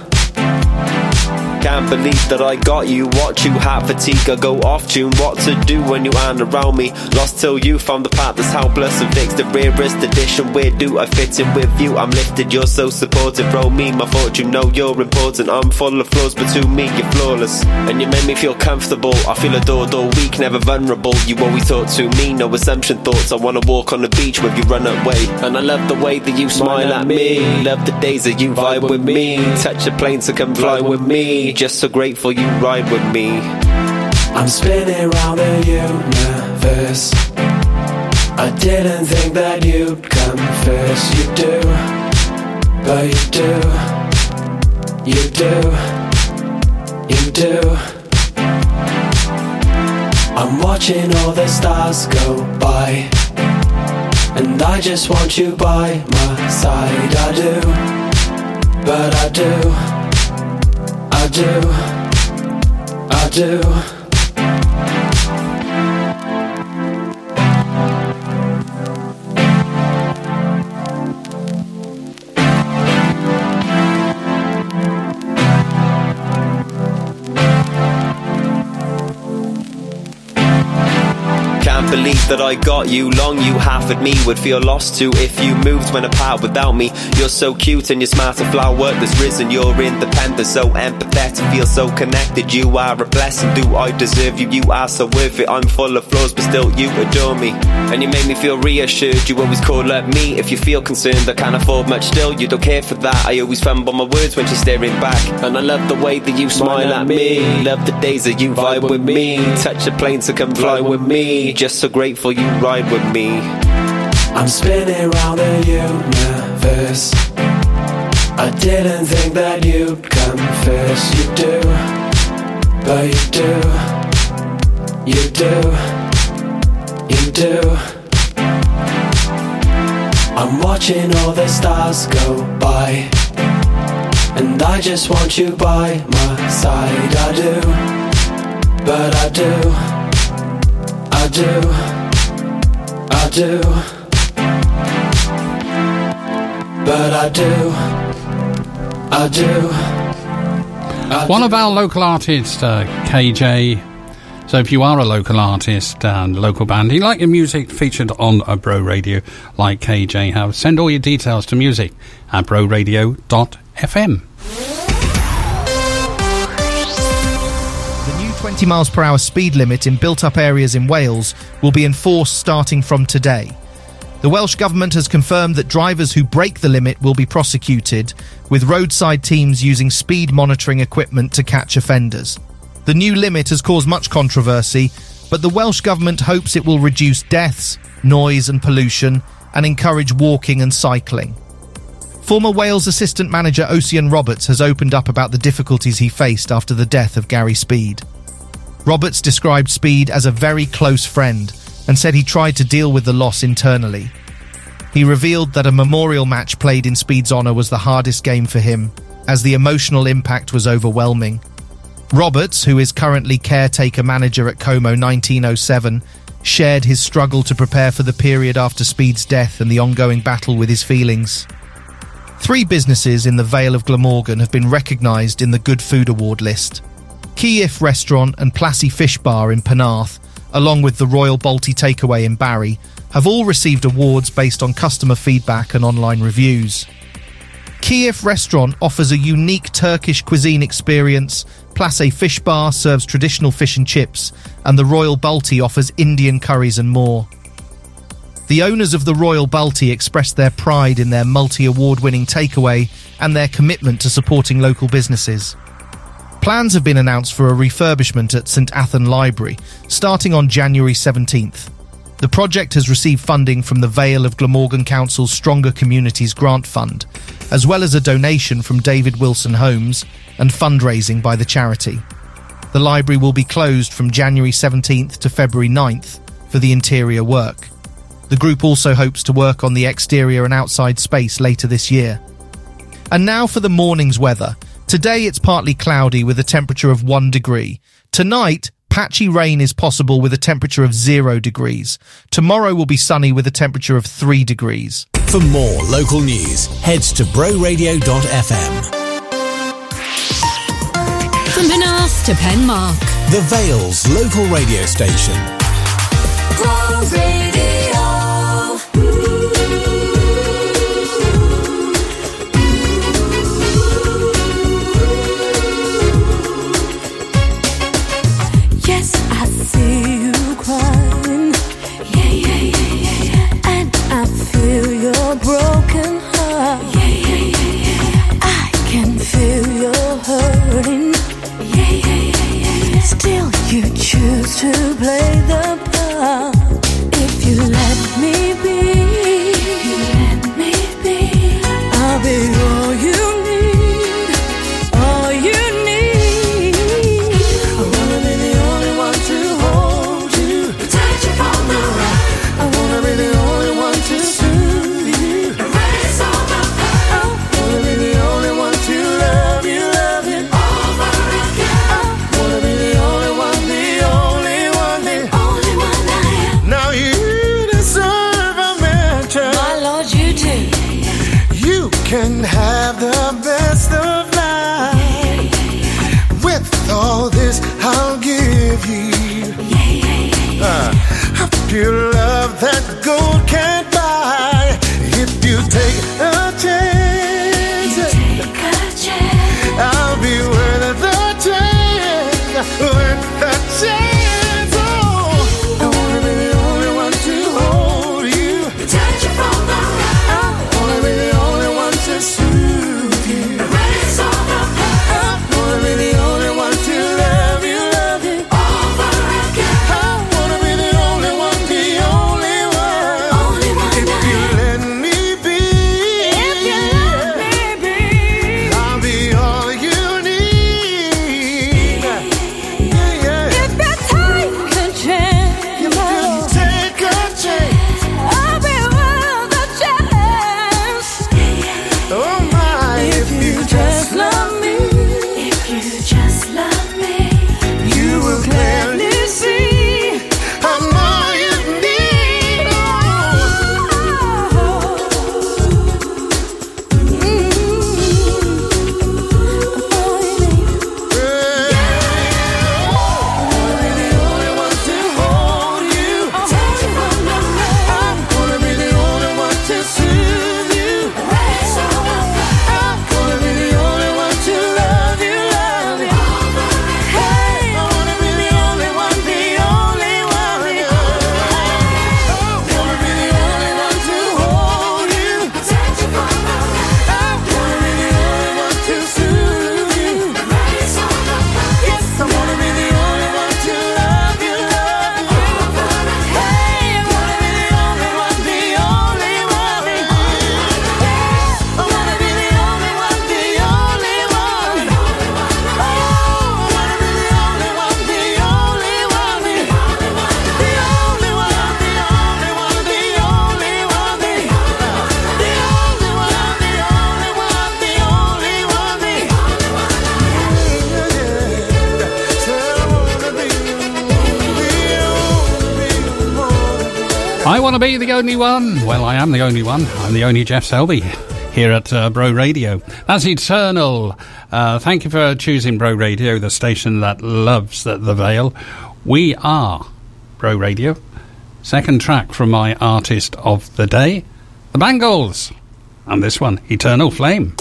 Can't believe that I got you. Watch you have fatigue, I go off tune. What to do when you aren't around me? Lost till you found the part that's helpless and fixed the rarest edition. Where do I fit in with you? I'm lifted, you're so supportive. Bro, me, my fortune, know you're important. I'm full of flaws, but to me, you're flawless. And you make me feel comfortable. I feel adored all weak, never vulnerable. You always talk to me, no assumption thoughts. I wanna walk on the beach with you, run away. And I love the way that you smile at me. Love the days that you vibe with me. Touch a plane to come fly with me. Just so grateful you ride with me. I'm spinning round the universe. I didn't think that you'd come first. You do, but you do, you do, you do. I'm watching all the stars go by, and I just want you by my side. I do, but I do, I do, I do. Believe that I got you. Long you half at me would feel lost too if you moved when apart without me. You're so cute and you're smart and flower work that's risen. You're independent, so empathetic, feel so connected. You are a blessing. Do I deserve you? You are so worth it. I'm full of flaws, but still you adore me. And you make me feel reassured. You always call up me if you feel concerned. I can't afford much still. You don't care for that. I always fumble my words when she's staring back. And I love the way that you smile at me. Love the days that you vibe with me. Touch a plane to come fly with me. Just so grateful you ride with me. I'm spinning round the universe. I didn't think that you'd confess. You do, but you do, you do, you do. I'm watching all the stars go by, and I just want you by my side. I do, but I do. I do, I do, but I do, I do. I One do. of our local artists, uh, KJ. So if you are a local artist and local band, you like your music featured on a Bro Radio like KJ have, send all your details to music at broradio.fm. 20 miles per hour speed limit in built up areas in Wales will be enforced starting from today. The Welsh Government has confirmed that drivers who break the limit will be prosecuted, with roadside teams using speed monitoring equipment to catch offenders. The new limit has caused much controversy, but the Welsh Government hopes it will reduce deaths, noise, and pollution and encourage walking and cycling. Former Wales assistant manager Osian Roberts has opened up about the difficulties he faced after the death of Gary Speed. Roberts described Speed as a very close friend and said he tried to deal with the loss internally. He revealed that a memorial match played in Speed's honour was the hardest game for him, as the emotional impact was overwhelming. Roberts, who is currently caretaker manager at Como 1907, shared his struggle to prepare for the period after Speed's death and the ongoing battle with his feelings. Three businesses in the Vale of Glamorgan have been recognised in the Good Food Award list. Kiev Restaurant and Plassy Fish Bar in Penarth, along with the Royal Balti Takeaway in Barry, have all received awards based on customer feedback and online reviews. Kiev Restaurant offers a unique Turkish cuisine experience. Place Fish Bar serves traditional fish and chips, and the Royal Balti offers Indian curries and more. The owners of the Royal Balti expressed their pride in their multi award winning takeaway and their commitment to supporting local businesses. Plans have been announced for a refurbishment at St Athan Library, starting on January 17th. The project has received funding from the Vale of Glamorgan Council's Stronger Communities Grant Fund, as well as a donation from David Wilson Homes and fundraising by the charity. The library will be closed from January 17th to February 9th for the interior work. The group also hopes to work on the exterior and outside space later this year. And now for the morning's weather. Today it's partly cloudy with a temperature of 1 degree. Tonight, patchy rain is possible with a temperature of 0 degrees. Tomorrow will be sunny with a temperature of 3 degrees. For more local news, head to broradio.fm. From Penarth to Penmark, the Vale's local radio station. Bro Radio. you choose to play the part, if you let me only one. Well, I am the only one. I'm the only Geoff Selby here at uh, Bro Radio. That's eternal. Uh, thank you for choosing Bro Radio, the station that loves the, the Vale. We are Bro Radio. Second track from my artist of the day, The Bangles. And this one, Eternal Flame.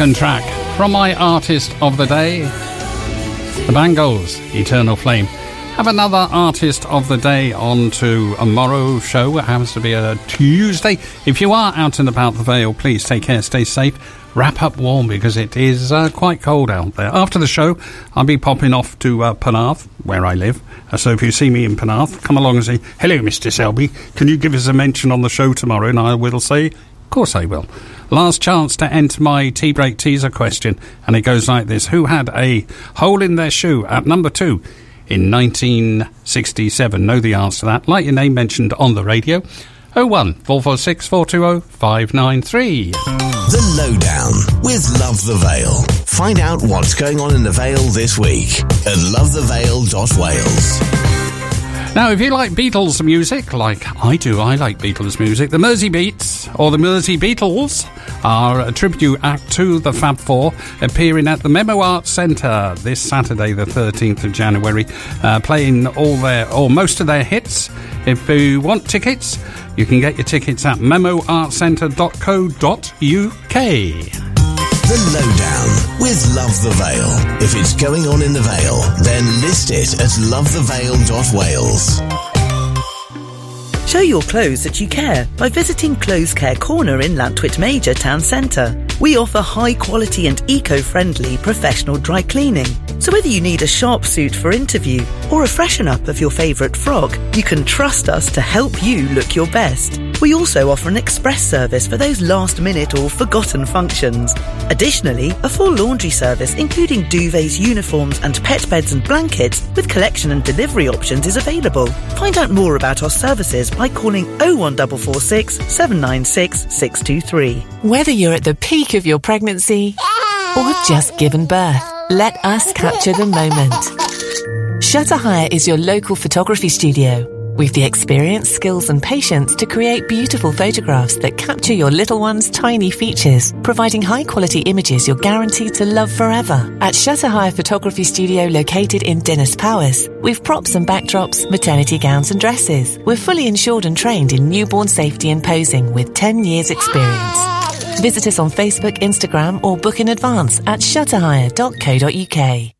Second track from my artist of the day, the Bangles, Eternal Flame. Have another artist of the day on to a morrow show. It happens to be a Tuesday. If you are out and about the Vale, please take care, stay safe, wrap up warm because it is uh, quite cold out there. After the show, I'll be popping off to uh, Penarth, where I live. Uh, so if you see me in Penarth, come along and say, Hello, Mr. Selby. Can you give us a mention on the show tomorrow? And I will say, Of course I will. Last chance to enter my tea break teaser question, and it goes like this Who had a hole in their shoe at number two in 1967? Know the answer to that. Like your name mentioned on the radio. 01 446 420 593. The Lowdown with Love the Vale. Find out what's going on in the Vale this week at lovethevale.wales. Now, if you like Beatles music, like I do, I like Beatles music, the Mersey Beats or the Mersey Beatles are a tribute act to the Fab Four appearing at the Memo Arts Centre this Saturday, the 13th of January, uh, playing all their or most of their hits. If you want tickets, you can get your tickets at memoartscentre.co.uk. The Lowdown with Love the Vale. If it's going on in the Vale, then list it at lovethevale.wales. Show your clothes that you care by visiting Clothes Care Corner in Llantwit Major Town Centre. We offer high quality and eco-friendly professional dry cleaning. So whether you need a sharp suit for interview or a freshen up of your favourite frog, you can trust us to help you look your best. We also offer an express service for those last minute or forgotten functions. Additionally, a full laundry service including duvets, uniforms and pet beds and blankets with collection and delivery options is available. Find out more about our services by calling 01446 796 623. Whether you're at the peak of your pregnancy or have just given birth, let us capture the moment. Shutter Hire is your local photography studio. With the experience, skills, and patience to create beautiful photographs that capture your little one's tiny features, providing high quality images you're guaranteed to love forever. At Shutter Hire Photography Studio located in Dinas Powys, we've props and backdrops, maternity gowns, and dresses. We're fully insured and trained in newborn safety and posing with 10 years' experience. Visit us on Facebook, Instagram, or book in advance at shutterhire.co.uk.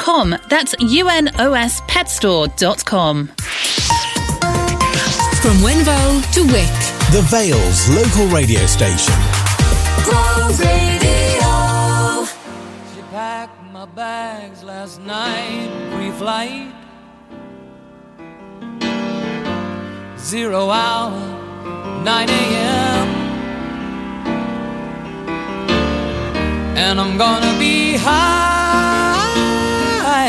That's unospetstore.com. From Wenvoe to Wick. The Vale's local radio station. Bro Radio. She packed my bags last night, pre-flight. Zero hour, 9 a.m. And I'm gonna be high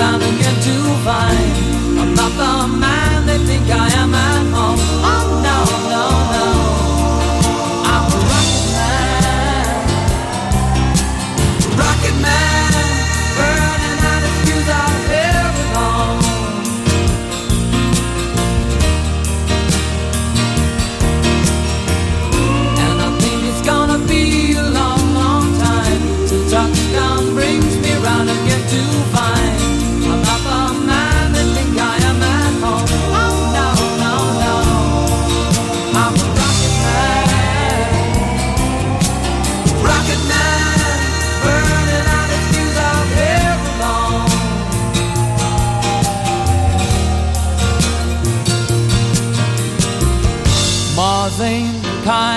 Me round again to find. I'm not the man they think I am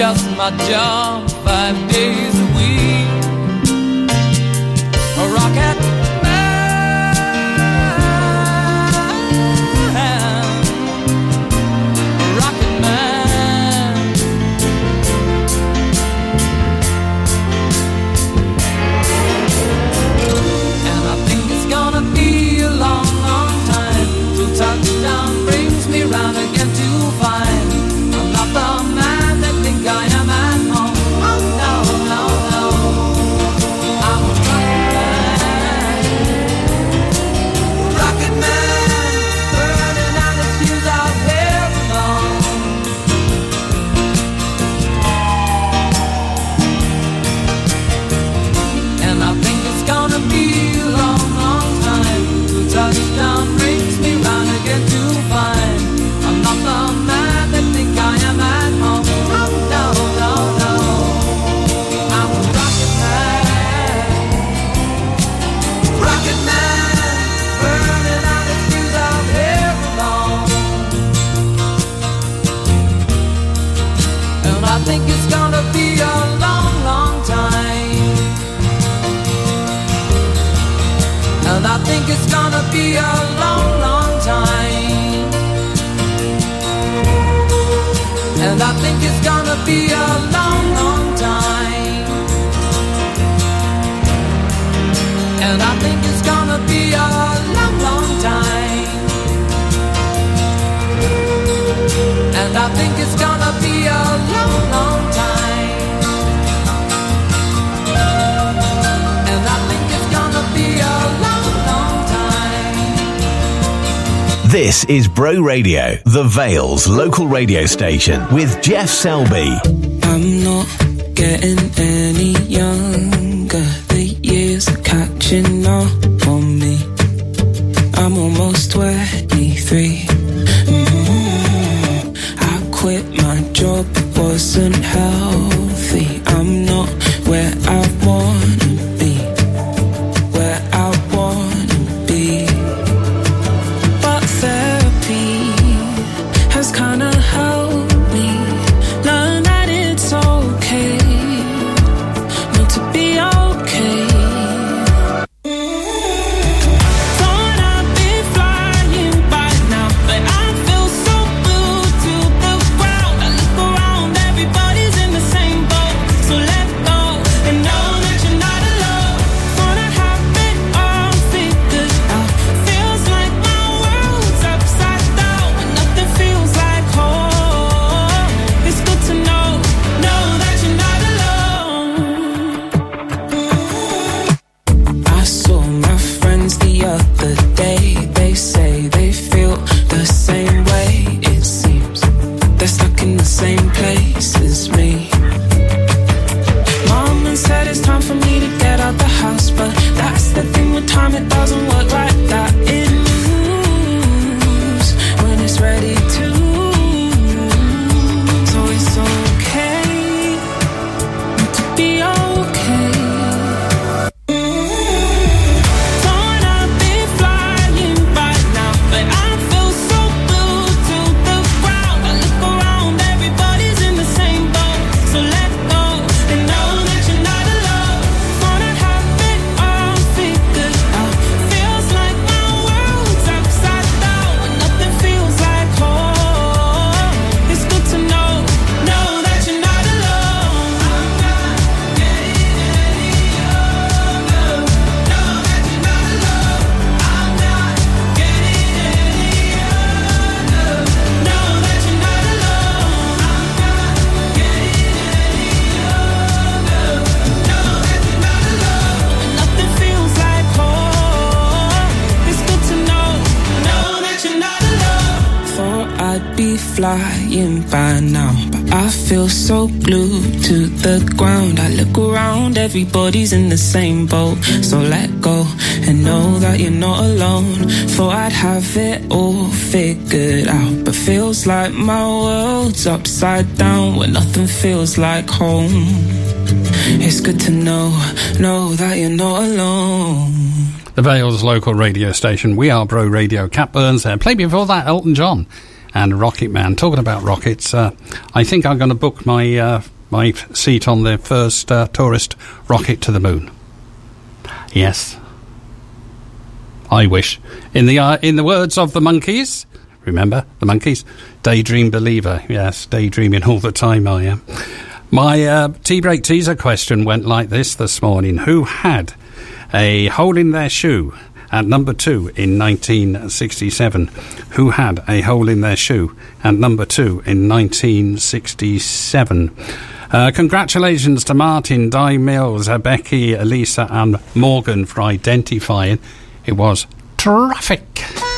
just my job five days a week. A rocket. This is Bro Radio, the Vale's local radio station with Geoff Selby. I'm not getting any younger. The years are catching up on me. I'm almost 23. Mm-hmm. I quit my job, wasn't helped everybody's in the same boat. So let go and know that you're not alone. Thought I'd have it all figured out, but feels like my world's upside down when nothing feels like home. It's good to know, know that you're not alone. The Vale's local radio station. We are Bro Radio. Cat Burns there. Played before that Elton John and Rocket Man. Talking about rockets, uh, I think I'm going to book my uh, my seat on the first uh, tourist rocket to the moon. Yes, I wish. In the uh, in the words of the Monkees, remember the Monkees, daydream believer. Yes, daydreaming all the time. I am. My uh, tea break teaser question went like this this morning: Who had a hole in their shoe at number two in 1967? Who had a hole in their shoe at number two in 1967? Uh, congratulations to Martin, Di Mills, Becky, Elisa, and Morgan for identifying it was traffic.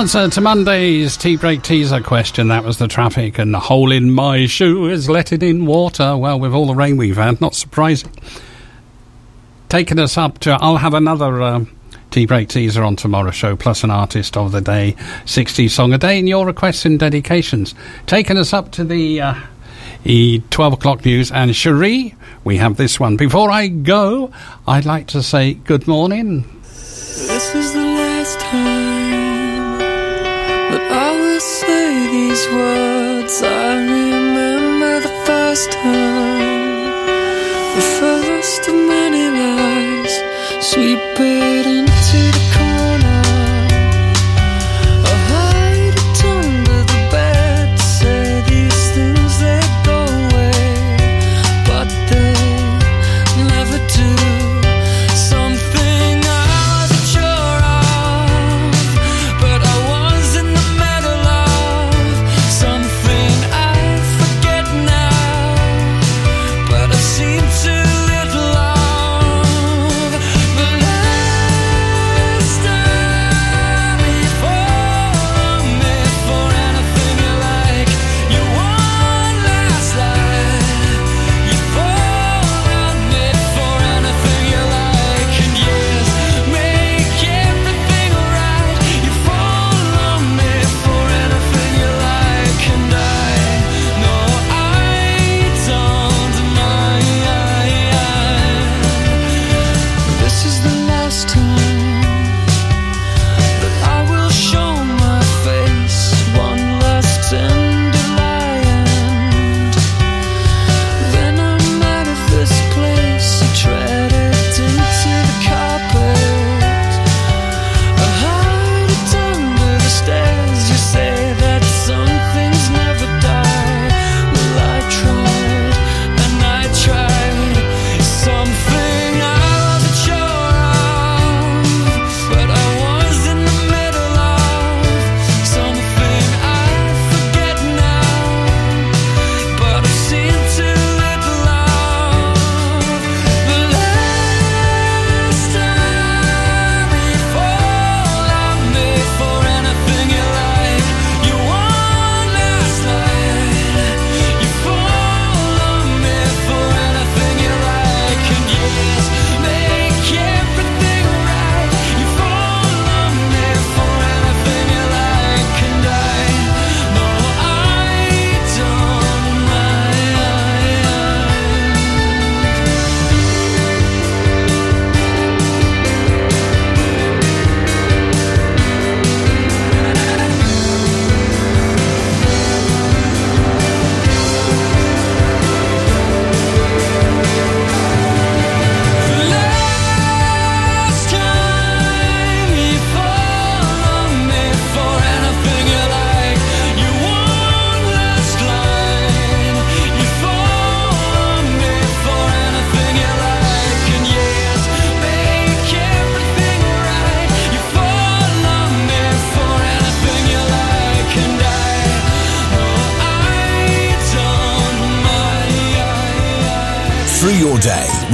Answer to Monday's tea break teaser question that was the traffic, and the hole in my shoe is letting in water. Well, with all the rain we've had, not surprising. Taking us up to, I'll have another um, tea break teaser on tomorrow's show, plus an artist of the day, 60 song a day, and your requests and dedications. Taking us up to the. Uh, 12 o'clock news and Cherie, we have this one. Before I go, I'd like to say good morning. This is the last time say these words. I remember the first time, the first of many lies, sweep it into the.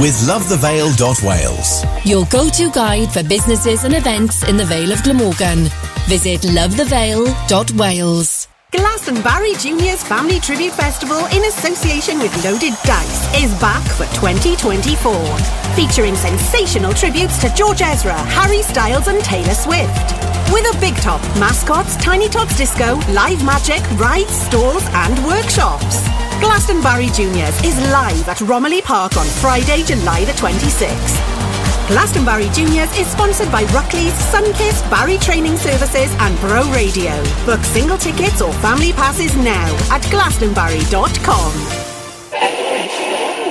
With lovethevale.wales. Your go-to guide for businesses and events in the Vale of Glamorgan. Visit lovethevale.wales. Glastonbarry Juniors Family Tribute Festival in association with Loaded Dice is back for 2024. Featuring sensational tributes to George Ezra, Harry Styles and Taylor Swift. With a big top, mascots, Tiny Tots Disco, live magic, rides, stalls and workshops. Glastonbarry Juniors is live at Romilly Park on Friday, July the 26th. Glastonbarry Juniors is sponsored by Ruckley's, Sunkist, Barry Training Services and Bro Radio. Book single tickets or family passes now at glastonbarry.com.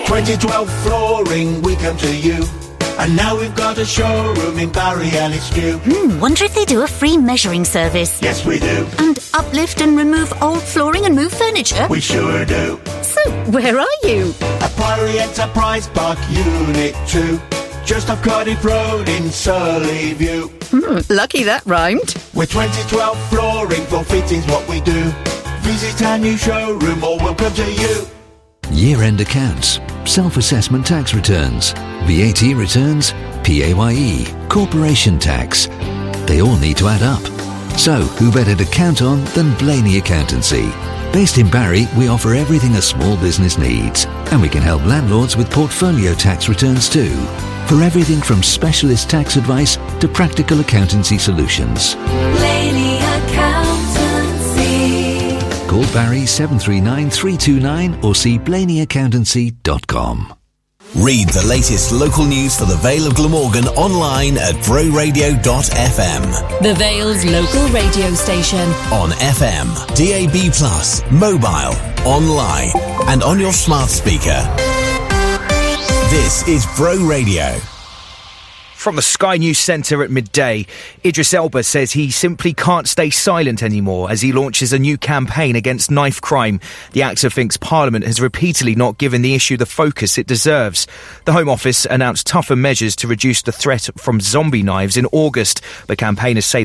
2012 flooring, we come to you. And now we've got a showroom in Barry and it's new. Hmm, wonder if they do a free measuring service. Yes, we do. And uplift and remove old flooring and move furniture? We sure do. So, where are you? A Priory Enterprise Park Unit 2. Just off Cardiff Road in Surrey View. Hmm, lucky that rhymed. With 2012 flooring, for fittings what we do. Visit our new showroom or we'll to you. Year end accounts, self assessment tax returns, VAT returns, PAYE, corporation tax. They all need to add up. So, who better to count on than Blaney Accountancy? Based in Barry, we offer everything a small business needs, and we can help landlords with portfolio tax returns too. For everything from specialist tax advice to practical accountancy solutions. Call Barry 739 329 or see blaneyaccountancy.com. Read the latest local news for the Vale of Glamorgan online at broradio.fm. The Vale's local radio station. On FM, DAB+, mobile, online, and on your smart speaker. This is Bro Radio. From the Sky News Centre at midday, Idris Elba says he simply can't stay silent anymore as he launches a new campaign against knife crime. The actor thinks Parliament has repeatedly not given the issue the focus it deserves. The Home Office announced tougher measures to reduce the threat from zombie knives in August, but campaigners say